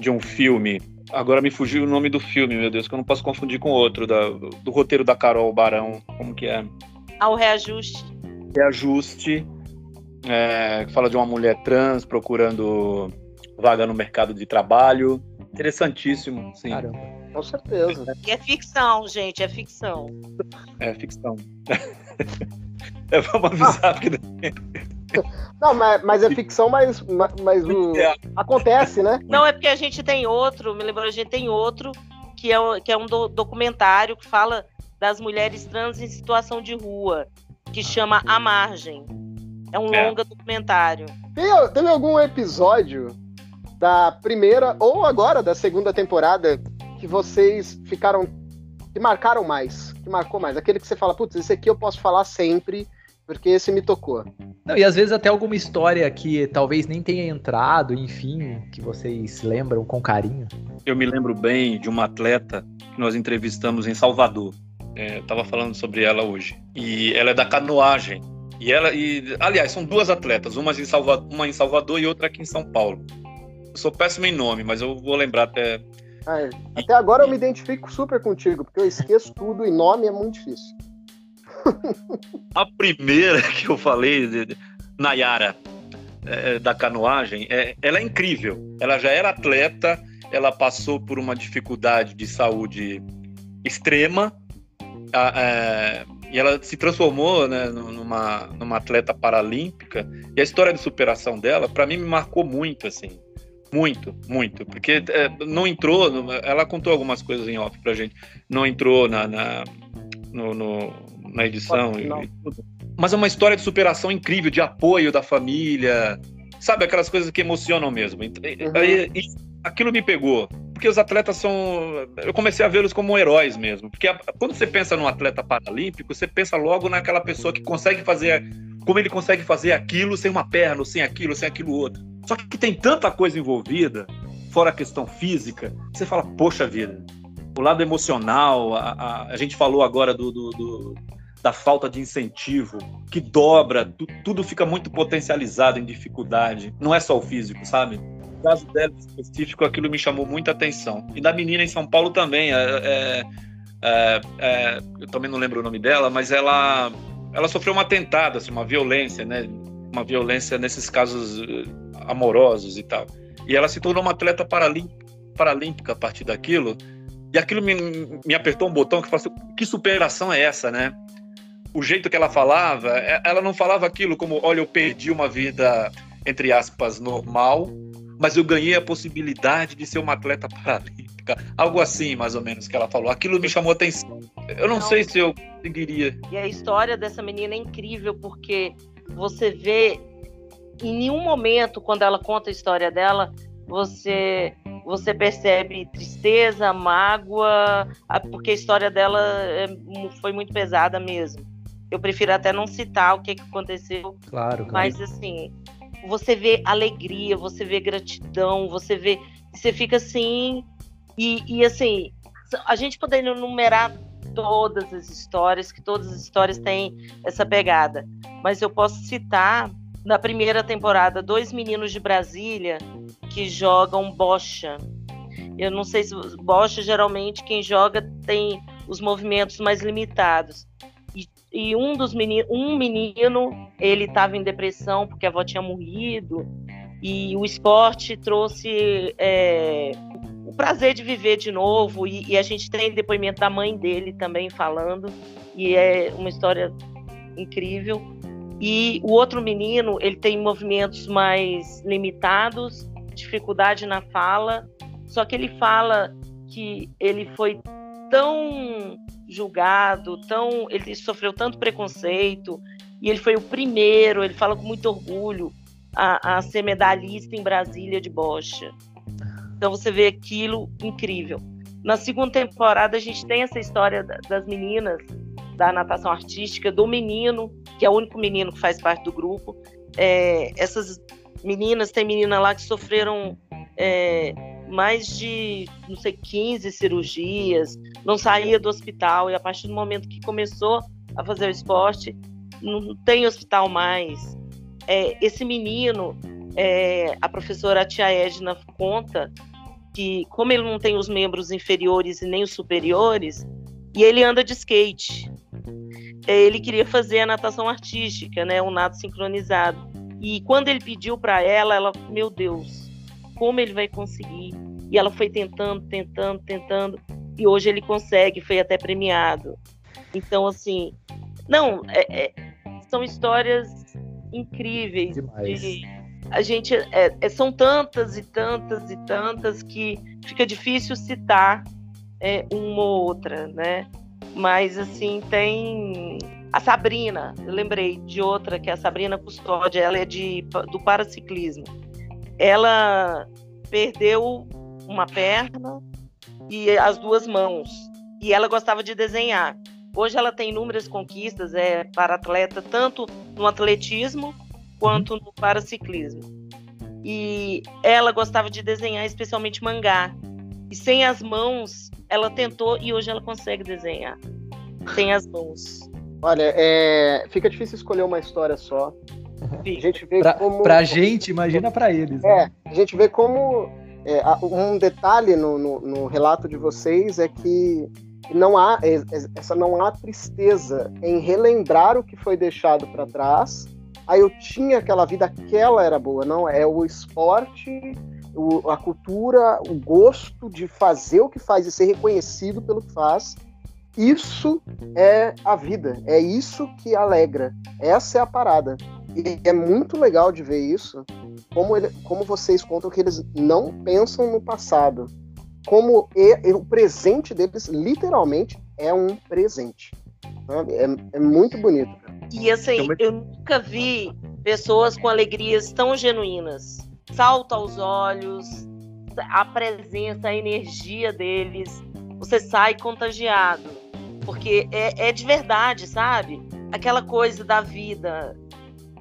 de um filme Agora me fugiu o nome do filme, meu Deus, que eu não posso confundir com outro, da, do roteiro da Carol Barão. Como que é? Ah, o Reajuste. Reajuste, é, que fala de uma mulher trans procurando vaga no mercado de trabalho. Interessantíssimo, sim. Caramba. Com certeza. E é ficção, gente, é ficção. É ficção. é, vamos avisar, ah. porque não, mas, mas é ficção, mas, mas o... É. acontece, né? Não, é porque a gente tem outro, me lembrou, a gente tem outro, que é, que é um do, documentário que fala das mulheres trans em situação de rua, que chama A Margem. É um é. longa documentário. Tem, teve algum episódio da primeira ou agora da segunda temporada que vocês ficaram. que marcaram mais? Que marcou mais? Aquele que você fala, putz, esse aqui eu posso falar sempre porque esse me tocou. Não, e às vezes até alguma história que talvez nem tenha entrado, enfim, que vocês lembram com carinho. Eu me lembro bem de uma atleta que nós entrevistamos em Salvador. É, Estava falando sobre ela hoje. E ela é da canoagem. E ela, e, aliás, são duas atletas, uma em, Salvador, uma em Salvador e outra aqui em São Paulo. Eu sou péssimo em nome, mas eu vou lembrar até. Ah, até agora eu me identifico super contigo, porque eu esqueço tudo e nome é muito difícil. A primeira que eu falei, de, Nayara, é, da canoagem, é, ela é incrível. Ela já era atleta, ela passou por uma dificuldade de saúde extrema, a, é, e ela se transformou né, numa, numa atleta paralímpica. E a história de superação dela, para mim, me marcou muito, assim. Muito, muito. Porque é, não entrou, ela contou algumas coisas em off pra gente. Não entrou na, na no, no na edição. E, mas é uma história de superação incrível, de apoio da família, sabe? Aquelas coisas que emocionam mesmo. Uhum. Aí, aquilo me pegou. Porque os atletas são. Eu comecei a vê-los como heróis mesmo. Porque quando você pensa num atleta paralímpico, você pensa logo naquela pessoa que consegue fazer. Como ele consegue fazer aquilo sem uma perna, sem aquilo, sem aquilo outro. Só que tem tanta coisa envolvida, fora a questão física, você fala, poxa vida, o lado emocional, a, a, a gente falou agora do, do, do, da falta de incentivo, que dobra, tu, tudo fica muito potencializado em dificuldade. Não é só o físico, sabe? No caso dela específico, aquilo me chamou muita atenção. E da menina em São Paulo também. É, é, é, é, eu também não lembro o nome dela, mas ela, ela sofreu um atentado, assim, uma violência, né? Uma violência nesses casos eh, amorosos e tal. E ela se tornou uma atleta paralímpica, paralímpica a partir daquilo. E aquilo me, me apertou um botão que falou assim, que superação é essa, né? O jeito que ela falava, é, ela não falava aquilo como, olha, eu perdi uma vida, entre aspas, normal, mas eu ganhei a possibilidade de ser uma atleta paralímpica. Algo assim, mais ou menos, que ela falou. Aquilo me chamou atenção. Eu não, não sei se eu conseguiria. E a história dessa menina é incrível, porque você vê em nenhum momento, quando ela conta a história dela, você você percebe tristeza, mágoa, porque a história dela é, foi muito pesada mesmo. Eu prefiro até não citar o que, que aconteceu. Claro, claro. Mas assim, você vê alegria, você vê gratidão, você vê. Você fica assim. E, e assim, a gente poderia enumerar todas as histórias, que todas as histórias têm essa pegada. Mas eu posso citar, na primeira temporada, dois meninos de Brasília que jogam bocha. Eu não sei se bocha, geralmente, quem joga tem os movimentos mais limitados. E, um dos meninos, um menino, ele estava em depressão porque a avó tinha morrido. E o esporte trouxe é, o prazer de viver de novo. E, e, a gente tem depoimento da mãe dele também falando. E é uma história incrível. E o outro menino, ele tem movimentos mais limitados, dificuldade na fala. Só que ele fala que ele foi tão julgado, tão ele sofreu tanto preconceito e ele foi o primeiro. Ele fala com muito orgulho a, a ser medalhista em Brasília de bocha. Então você vê aquilo incrível. Na segunda temporada a gente tem essa história das meninas da natação artística, do menino, que é o único menino que faz parte do grupo. É, essas meninas, tem menina lá que sofreram é, mais de, não sei, 15 cirurgias, não saía do hospital, e a partir do momento que começou a fazer o esporte, não tem hospital mais. É, esse menino, é, a professora Tia Edna conta que, como ele não tem os membros inferiores e nem os superiores, e ele anda de skate. É, ele queria fazer a natação artística, né, o nado sincronizado. E quando ele pediu para ela, ela, meu Deus, como ele vai conseguir? E ela foi tentando, tentando, tentando, e hoje ele consegue, foi até premiado. Então, assim, não, é, é, são histórias incríveis. De, a gente é, é, são tantas e tantas e tantas que fica difícil citar é, uma ou outra, né? Mas assim tem a Sabrina, eu lembrei de outra que é a Sabrina Custódia, ela é de do paraciclismo. Ela perdeu uma perna e as duas mãos e ela gostava de desenhar. Hoje ela tem inúmeras conquistas, é para atleta tanto no atletismo quanto no paraciclismo. E ela gostava de desenhar especialmente mangá. E sem as mãos, ela tentou e hoje ela consegue desenhar. Sem as mãos. Olha, é... fica difícil escolher uma história só. A gente vê pra, como. Pra gente, imagina para eles. Né? É, a gente vê como. É, um detalhe no, no, no relato de vocês é que não há essa não há tristeza em relembrar o que foi deixado para trás aí eu tinha aquela vida, aquela era boa. Não, é o esporte, o, a cultura, o gosto de fazer o que faz e ser reconhecido pelo que faz. Isso é a vida, é isso que alegra. Essa é a parada. E é muito legal de ver isso, como, ele, como vocês contam que eles não pensam no passado. Como e, o presente deles, literalmente, é um presente. É, é muito bonito. E assim, eu nunca vi pessoas com alegrias tão genuínas. Salta aos olhos, a presença, a energia deles. Você sai contagiado. Porque é, é de verdade, sabe? Aquela coisa da vida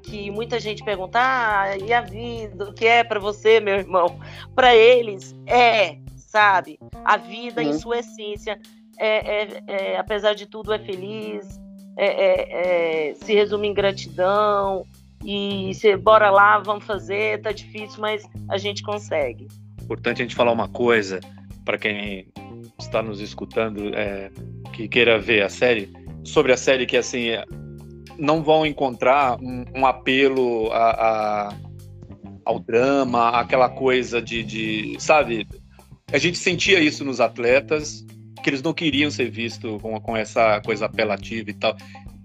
que muita gente pergunta: ah, e a vida? O que é para você, meu irmão? Para eles é, sabe? A vida em sua essência, é, é, é, apesar de tudo, é feliz, é, é, é, se resume em gratidão e se bora lá, vamos fazer, tá difícil, mas a gente consegue. Importante a gente falar uma coisa para quem está nos escutando é, que queira ver a série sobre a série que assim não vão encontrar um, um apelo a, a, ao drama, aquela coisa de, de sabe a gente sentia isso nos atletas que eles não queriam ser vistos com, com essa coisa apelativa e tal.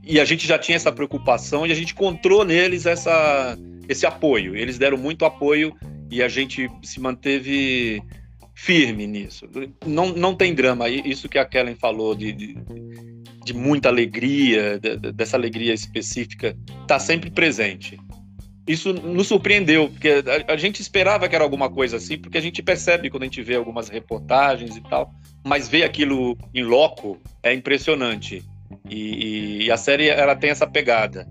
E a gente já tinha essa preocupação e a gente encontrou neles essa, esse apoio. Eles deram muito apoio e a gente se manteve firme nisso. Não, não tem drama. Isso que a Kellen falou de, de, de muita alegria, de, dessa alegria específica, está sempre presente. Isso nos surpreendeu, porque a, a, gente esperava que era alguma coisa assim, porque a gente percebe quando a gente vê algumas reportagens e tal, mas ver aquilo em loco é impressionante. E, e, a série ela tem essa pegada,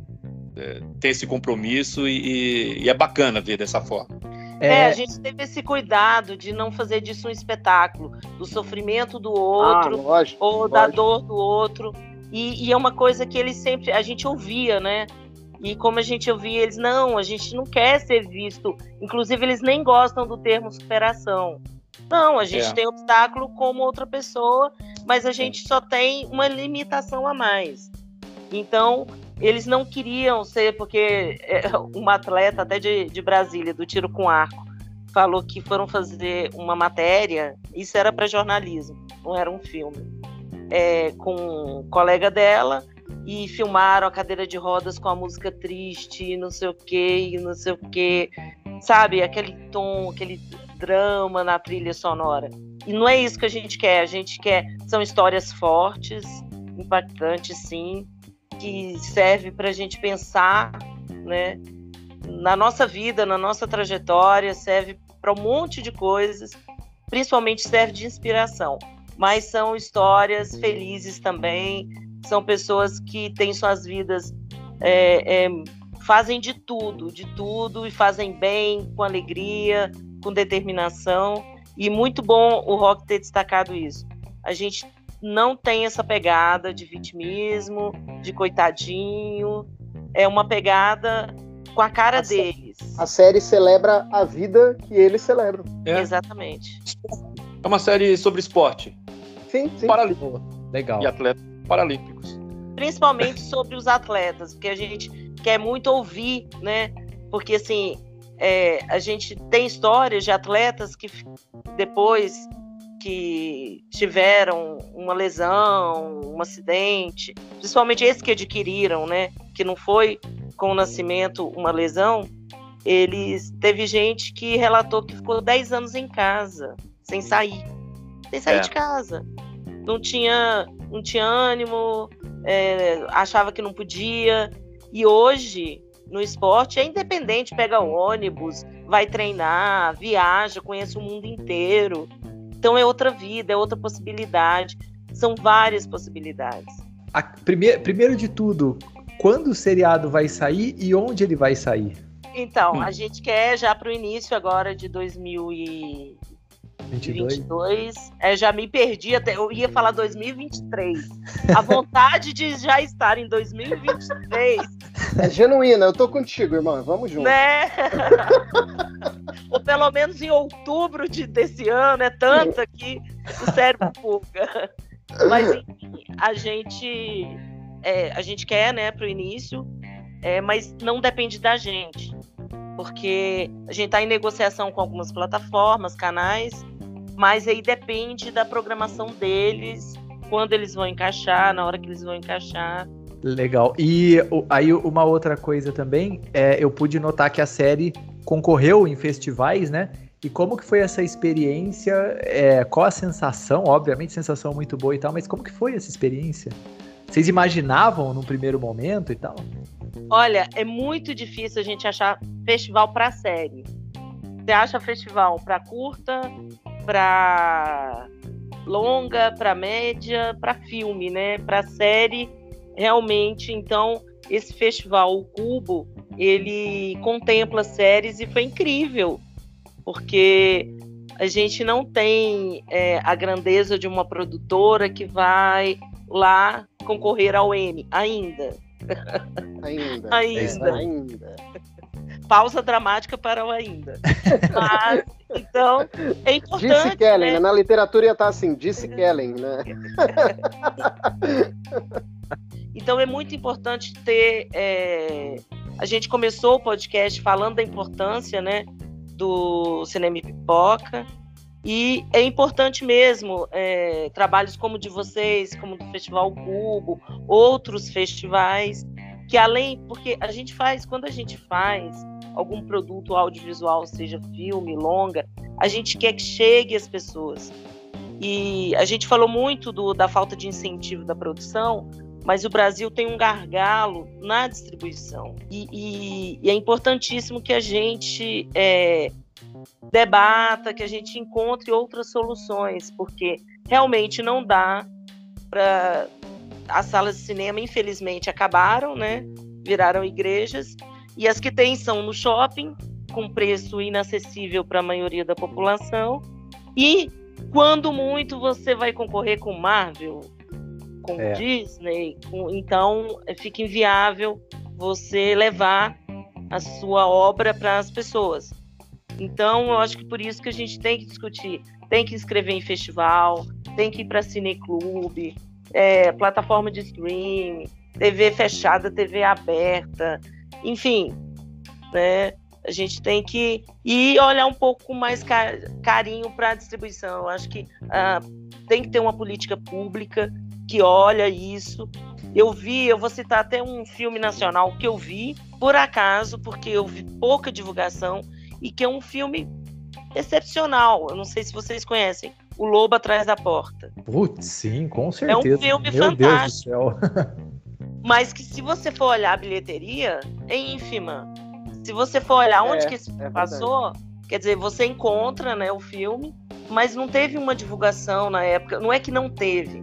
é, tem esse compromisso e, e, é bacana ver dessa forma. É... é... a gente teve esse cuidado de não fazer disso um espetáculo, do sofrimento do outro, ah, lógico, ou lógico. da dor do outro. E, e, é uma coisa que eles sempre, a gente ouvia, né? E como a gente ouvia, eles, não, a gente não quer ser visto. Inclusive, eles nem gostam do termo superação. Não, a gente é. tem obstáculo como outra pessoa, mas a gente só tem uma limitação a mais. Então, eles não queriam ser, porque é, uma atleta até de, de Brasília, do tiro com arco, falou que foram fazer uma matéria, isso era para jornalismo, não era um filme, é, com um colega dela, e filmaram a cadeira de rodas com a música triste, não sei o que, não sei o que, sabe? Aquele tom, aquele drama na trilha sonora. E não é isso que a gente quer. A gente quer são histórias fortes, impactantes, sim, que serve para a gente pensar, né? Na nossa vida, na nossa trajetória, serve para um monte de coisas, principalmente serve de inspiração. Mas são histórias felizes também, são pessoas que têm suas vidas, é, é, fazem de tudo, de tudo, e fazem bem, com alegria, com determinação. E muito bom o Rock ter destacado isso. A gente não tem essa pegada de vitimismo, de coitadinho. É uma pegada com a cara a deles. A série celebra a vida que eles celebram. É. Exatamente. É uma série sobre esporte. Sim, sim. Paralímpico. Legal. E atletas paralímpicos. Principalmente sobre os atletas, porque a gente quer muito ouvir, né? Porque assim, é, a gente tem histórias de atletas que depois que tiveram uma lesão, um acidente, principalmente esses que adquiriram, né, que não foi com o nascimento uma lesão, eles teve gente que relatou que ficou 10 anos em casa, sem sair, sem sair é. de casa. Não tinha, não tinha ânimo, é, achava que não podia. E hoje no esporte é independente, pega ônibus, vai treinar, viaja, conhece o mundo inteiro. Então é outra vida, é outra possibilidade. São várias possibilidades. A, primeir, primeiro de tudo, quando o seriado vai sair e onde ele vai sair? Então, hum. a gente quer já para o início agora de 2000 e 22. 22. É, já me perdi até. Eu ia falar 2023. A vontade de já estar em 2023. É genuína, eu tô contigo, irmã. Vamos junto. Né? Ou pelo menos em outubro de, desse ano, é tanto aqui o cérebro fuga. Mas enfim, a gente. É, a gente quer, né, pro início, é, mas não depende da gente porque a gente está em negociação com algumas plataformas, canais, mas aí depende da programação deles, quando eles vão encaixar, na hora que eles vão encaixar. Legal. E aí uma outra coisa também, é, eu pude notar que a série concorreu em festivais, né? E como que foi essa experiência? É, qual a sensação? Obviamente, sensação muito boa e tal, mas como que foi essa experiência? Vocês imaginavam num primeiro momento e tal? Olha, é muito difícil a gente achar festival para série. Você acha festival para curta, para longa, para média, para filme, né? Para série, realmente. Então, esse festival, o Cubo, ele contempla séries e foi incrível, porque a gente não tem é, a grandeza de uma produtora que vai lá concorrer ao M ainda. Ainda. ainda. ainda. Pausa dramática para o ainda. Mas então, é importante. Disse Kellen, né? na literatura ia estar assim, disse Kellen, né? então é muito importante ter. É... A gente começou o podcast falando da importância, né, do cinema e pipoca. E é importante mesmo é, trabalhos como o de vocês, como do Festival Cubo, outros festivais, que além, porque a gente faz, quando a gente faz algum produto audiovisual, seja filme, longa, a gente quer que chegue às pessoas. E a gente falou muito do, da falta de incentivo da produção, mas o Brasil tem um gargalo na distribuição. E, e, e é importantíssimo que a gente é, debata, que a gente encontre outras soluções, porque realmente não dá para as salas de cinema, infelizmente, acabaram, né? Viraram igrejas. E as que tem são no shopping, com preço inacessível para a maioria da população. E, quando muito, você vai concorrer com Marvel, com é. Disney. Com... Então, fica inviável você levar a sua obra para as pessoas. Então, eu acho que por isso que a gente tem que discutir, tem que escrever em festival, tem que ir para cineclube, é, plataforma de streaming, TV fechada, TV aberta, enfim, né? A gente tem que ir olhar um pouco mais carinho para a distribuição. Eu acho que uh, tem que ter uma política pública que olha isso. Eu vi, eu vou citar até um filme nacional que eu vi, por acaso, porque eu vi pouca divulgação, e que é um filme excepcional. Eu não sei se vocês conhecem. O Lobo Atrás da Porta. Putz, sim, com certeza. É um filme Meu fantástico. Deus do céu. Mas que se você for olhar a bilheteria, é ínfima. Se você for olhar onde é, que esse é passou, quer dizer, você encontra né, o filme, mas não teve uma divulgação na época. Não é que não teve,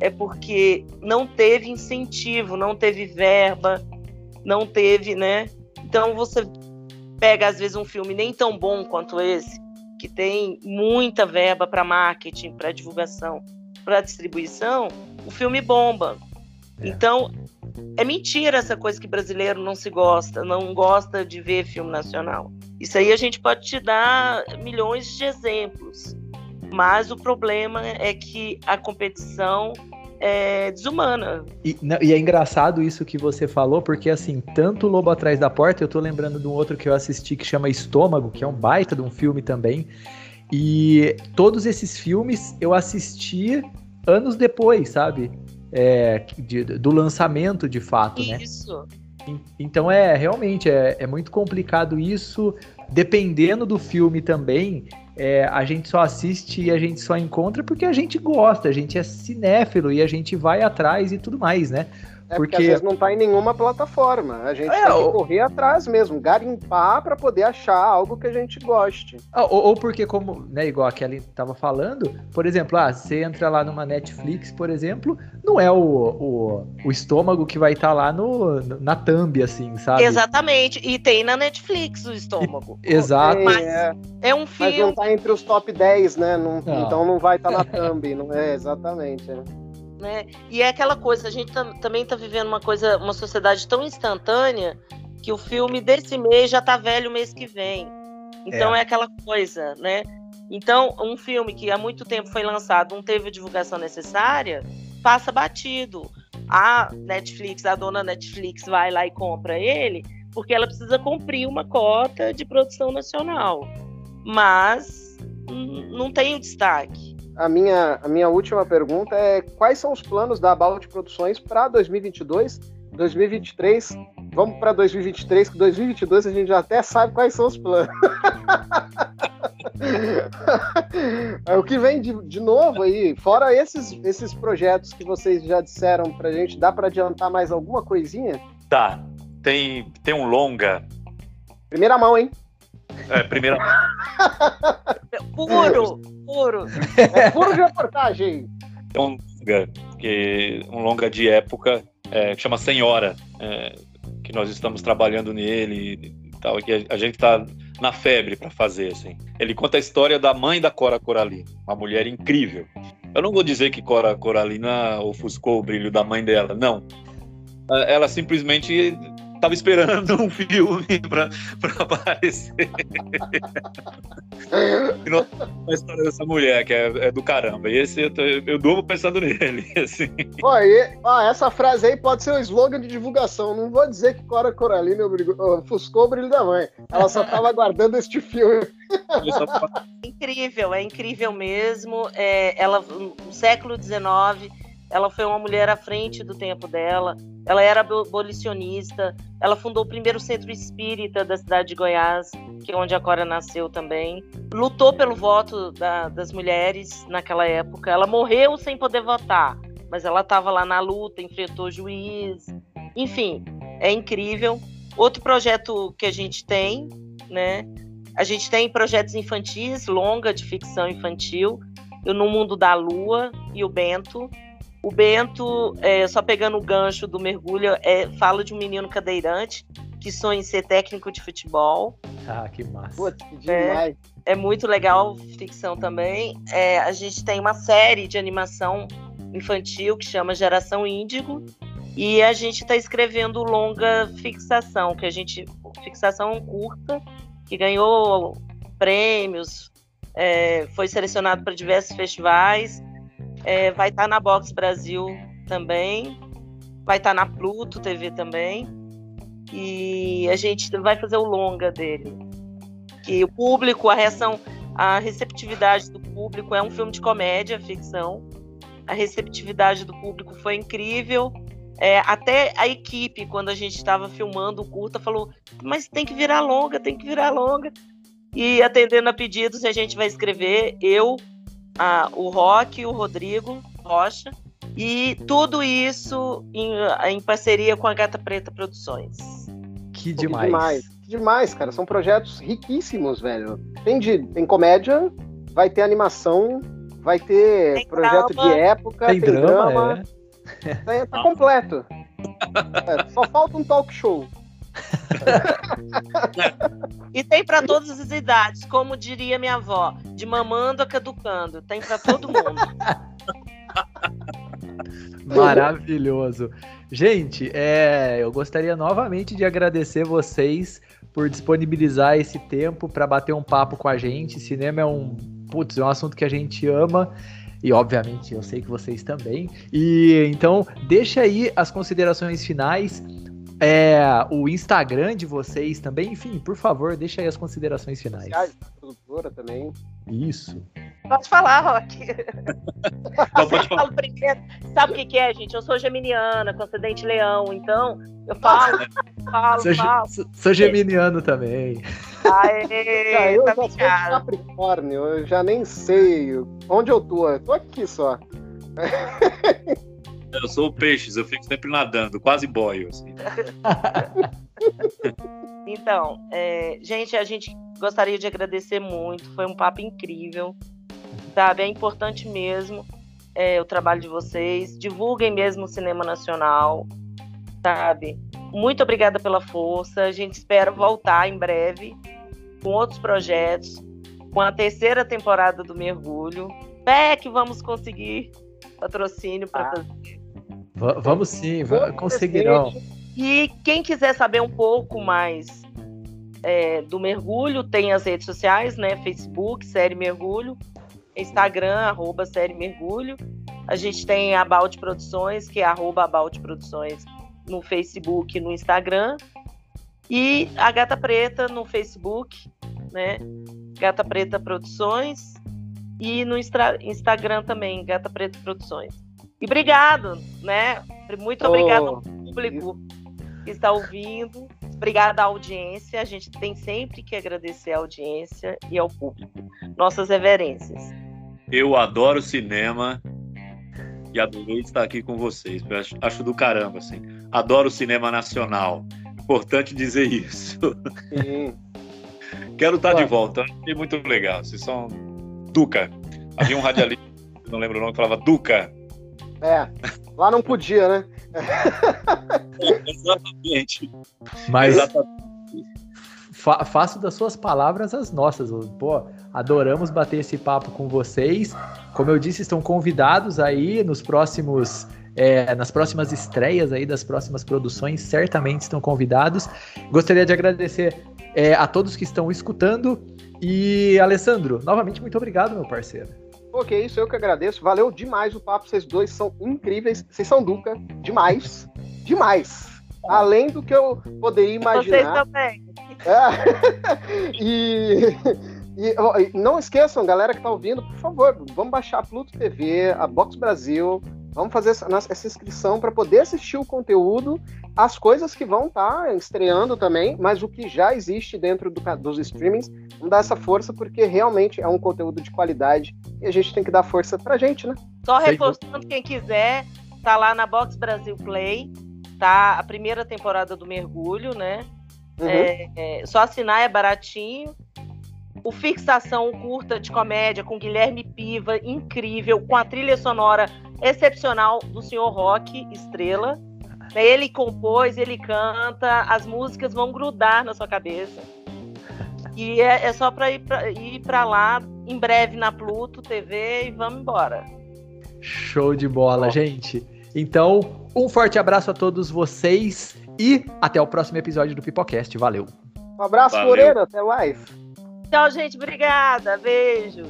é porque não teve incentivo, não teve verba, não teve, né? Então você pega às vezes um filme nem tão bom quanto esse, que tem muita verba para marketing, para divulgação, para distribuição, o filme bomba. É. Então, é mentira essa coisa que brasileiro não se gosta, não gosta de ver filme nacional. Isso aí a gente pode te dar milhões de exemplos. Mas o problema é que a competição é, desumana. E, e, é engraçado isso que você falou, porque assim, tanto Lobo Atrás da Porta, eu tô lembrando de um outro que eu assisti que chama Estômago, que é um baita de um filme também. E todos esses filmes eu assisti anos depois, sabe? É, de, do lançamento de fato, isso. né? Isso. Então é realmente é, é muito complicado isso. Dependendo do filme também, é, a gente só assiste e a gente só encontra porque a gente gosta, a gente é cinéfilo e a gente vai atrás e tudo mais, né? É porque, porque às vezes não tá em nenhuma plataforma. A gente é, tem que correr atrás mesmo, garimpar para poder achar algo que a gente goste. Ah, ou, ou, porque, como, né, igual a Kelly tava falando, por exemplo, ah, você entra lá numa Netflix, por exemplo, não é o, o, o estômago que vai estar tá lá no, na thumb, assim, sabe? Exatamente. E tem na Netflix o estômago. E, exato. Mas é, é um filme. Mas não tá entre os top 10, né? Não, não. Então não vai estar tá na thumb. não é, exatamente. É né? E é aquela coisa, a gente também está vivendo uma coisa, uma sociedade tão instantânea que o filme desse mês já tá velho o mês que vem. Então é, é aquela coisa, né? Então, um filme que há muito tempo foi lançado, não teve a divulgação necessária, passa batido. A Netflix, a dona Netflix vai lá e compra ele, porque ela precisa cumprir uma cota de produção nacional. Mas não tem o destaque a minha, a minha última pergunta é quais são os planos da About Produções para 2022, 2023? Vamos para 2023, que 2022 a gente já até sabe quais são os planos. o que vem de, de novo aí, fora esses, esses projetos que vocês já disseram para gente, dá para adiantar mais alguma coisinha? Tá, tem, tem um longa. Primeira mão, hein? É, primeira. puro, puro. É puro de reportagem. É um longa, que, um longa de época é, que chama Senhora, é, que nós estamos trabalhando nele e tal, que a, a gente está na febre para fazer, assim. Ele conta a história da mãe da Cora Coralina, uma mulher incrível. Eu não vou dizer que Cora Coralina ofuscou o brilho da mãe dela, não. Ela simplesmente tava esperando um filme pra, pra aparecer. a história dessa mulher, que é, é, do caramba. E esse eu, tô, eu durmo pensando nele. Assim. Pô, e, ó, essa frase aí pode ser um slogan de divulgação. Não vou dizer que Cora Coralina ofuscou o brilho da mãe. Ela só tava aguardando este filme. incrível, é incrível mesmo. É, ela, no século XIX, ela foi uma mulher à frente do tempo dela ela era abolicionista, ela fundou o primeiro centro espírita da cidade de Goiás, que é onde a Cora nasceu também. Lutou pelo voto da, das mulheres naquela época. Ela morreu sem poder votar, mas ela estava lá na luta, enfrentou juiz. Enfim, é incrível. Outro projeto que a gente tem, né? A gente tem projetos infantis, longa de ficção infantil, No Mundo da Lua e o Bento, O Bento, é, só pegando o gancho do mergulho, é, fala de um menino cadeirante que sonha em ser técnico de futebol. Ah, que massa. Putz, que demais. É, é muito legal, ficção também. É, a gente tem uma série de animação infantil que chama Geração Índigo. E a gente está escrevendo longa fixação, que a gente. Fixação curta, que ganhou prêmios, é, foi selecionado para diversos festivais. É, vai estar tá na Box Brasil também. Vai estar tá na Pluto TV também. E a gente vai fazer o longa dele. Que o público, a reação, a receptividade do público é um filme de comédia, ficção. A receptividade do público foi incrível. É, até a equipe, quando a gente estava filmando o curta, falou: mas tem que virar longa, tem que virar longa. E atendendo a pedidos, a gente vai escrever eu, a, o Rock, o Rodrigo Rocha, e tudo isso em, em parceria com a Gata Preta Produções. Que demais. Que demais, que demais, cara. São projetos riquíssimos, velho. Tem, de, tem comédia, vai ter animação, vai ter tem projeto drama, de época, tem, tem drama. drama. É. Tá, tá completo. É, só falta um talk show. E tem para todas as idades, como diria minha avó, de mamando a caducando. Tem para todo mundo. Maravilhoso. Gente, é, eu gostaria novamente de agradecer vocês por disponibilizar esse tempo para bater um papo com a gente. Cinema é um, putz, é um assunto que a gente ama. E obviamente eu sei que vocês também. E então, deixa aí as considerações finais é, o Instagram de vocês também. Enfim, por favor, deixa aí as considerações finais. produtora também. Isso. Pode falar, Rock. Não, pode falar. primeiro. Sabe o que, que, é, gente? Eu sou geminiana, com acidente leão, então eu falo, falo, sou, falo. Sou geminiano também. Aê, eu tá já sou Capricórnio, eu já nem sei onde eu tô. Eu tô aqui só. Eu sou peixes, eu fico sempre nadando, quase boio. Assim. então, é, gente, a gente gostaria de agradecer muito, foi um papo incrível, sabe? É importante mesmo é, o trabalho de vocês, divulguem mesmo o cinema nacional, sabe? Muito obrigada pela força, a gente espera voltar em breve com outros projetos, com a terceira temporada do Mergulho. É que vamos conseguir patrocínio para ah. fazer vamos sim, conseguirão. E quem quiser saber um pouco mais é, do mergulho, tem as redes sociais, né? Facebook, Série Mergulho, Instagram, arroba Série Mergulho. A gente tem a Balde Produções, que é arroba Balde Produções no Facebook e no Instagram. E a Gata Preta no Facebook, né? Gata Preta Produções. E no Instagram também, Gata Preta Produções. E obrigado, né? Muito obrigado ao público que está ouvindo. Obrigada à audiência. A gente tem sempre que agradecer à audiência e ao público. Nossas reverências. Eu adoro cinema e adorei estar aqui com vocês. Eu acho, acho do caramba, assim. Adoro cinema nacional. Importante dizer isso. Sim. Quero estar de volta. Achei muito legal. Vocês são Duca. Havia um radialista, não lembro o nome, que falava Duca. É, lá não podia, né? Exatamente. Mas Exatamente. Fa faço das suas palavras as nossas. Pô, adoramos bater esse papo com vocês. Como eu disse, estão convidados aí nos próximos. É, nas próximas estreias aí das próximas produções, certamente estão convidados. Gostaria de agradecer é, a todos que estão escutando. E, Alessandro, novamente, muito obrigado, meu parceiro. Que isso, eu que agradeço. Valeu demais o papo. Vocês dois são incríveis. Vocês são Duca. Demais. Demais. Além do que eu poderia imaginar. Vocês também. É. e, e, não esqueçam, galera que tá ouvindo, por favor, vamos baixar a Pluto TV, a Box Brasil. Vamos fazer essa, essa inscrição para poder assistir o conteúdo, as coisas que vão estar tá estreando também, mas o que já existe dentro do, dos streamings, dar essa força porque realmente é um conteúdo de qualidade e a gente tem que dar força pra gente, né? Só reforçando quem quiser, tá lá na Box Brasil Play, tá a primeira temporada do Mergulho, né? Uhum. É, é, só assinar é baratinho. o Fixação curta de comédia com Guilherme Piva, incrível, com a trilha sonora excepcional do senhor Rock Estrela. Ele compôs, ele canta, as músicas vão grudar na sua cabeça. E é, é só para ir para lá em breve na Pluto TV e vamos embora. Show de bola, gente. Então, um forte abraço a todos vocês e até o próximo episódio do Pipocast. Valeu. Um abraço, Valeu. Morena. Até mais. Tchau, gente. Obrigada. Beijo.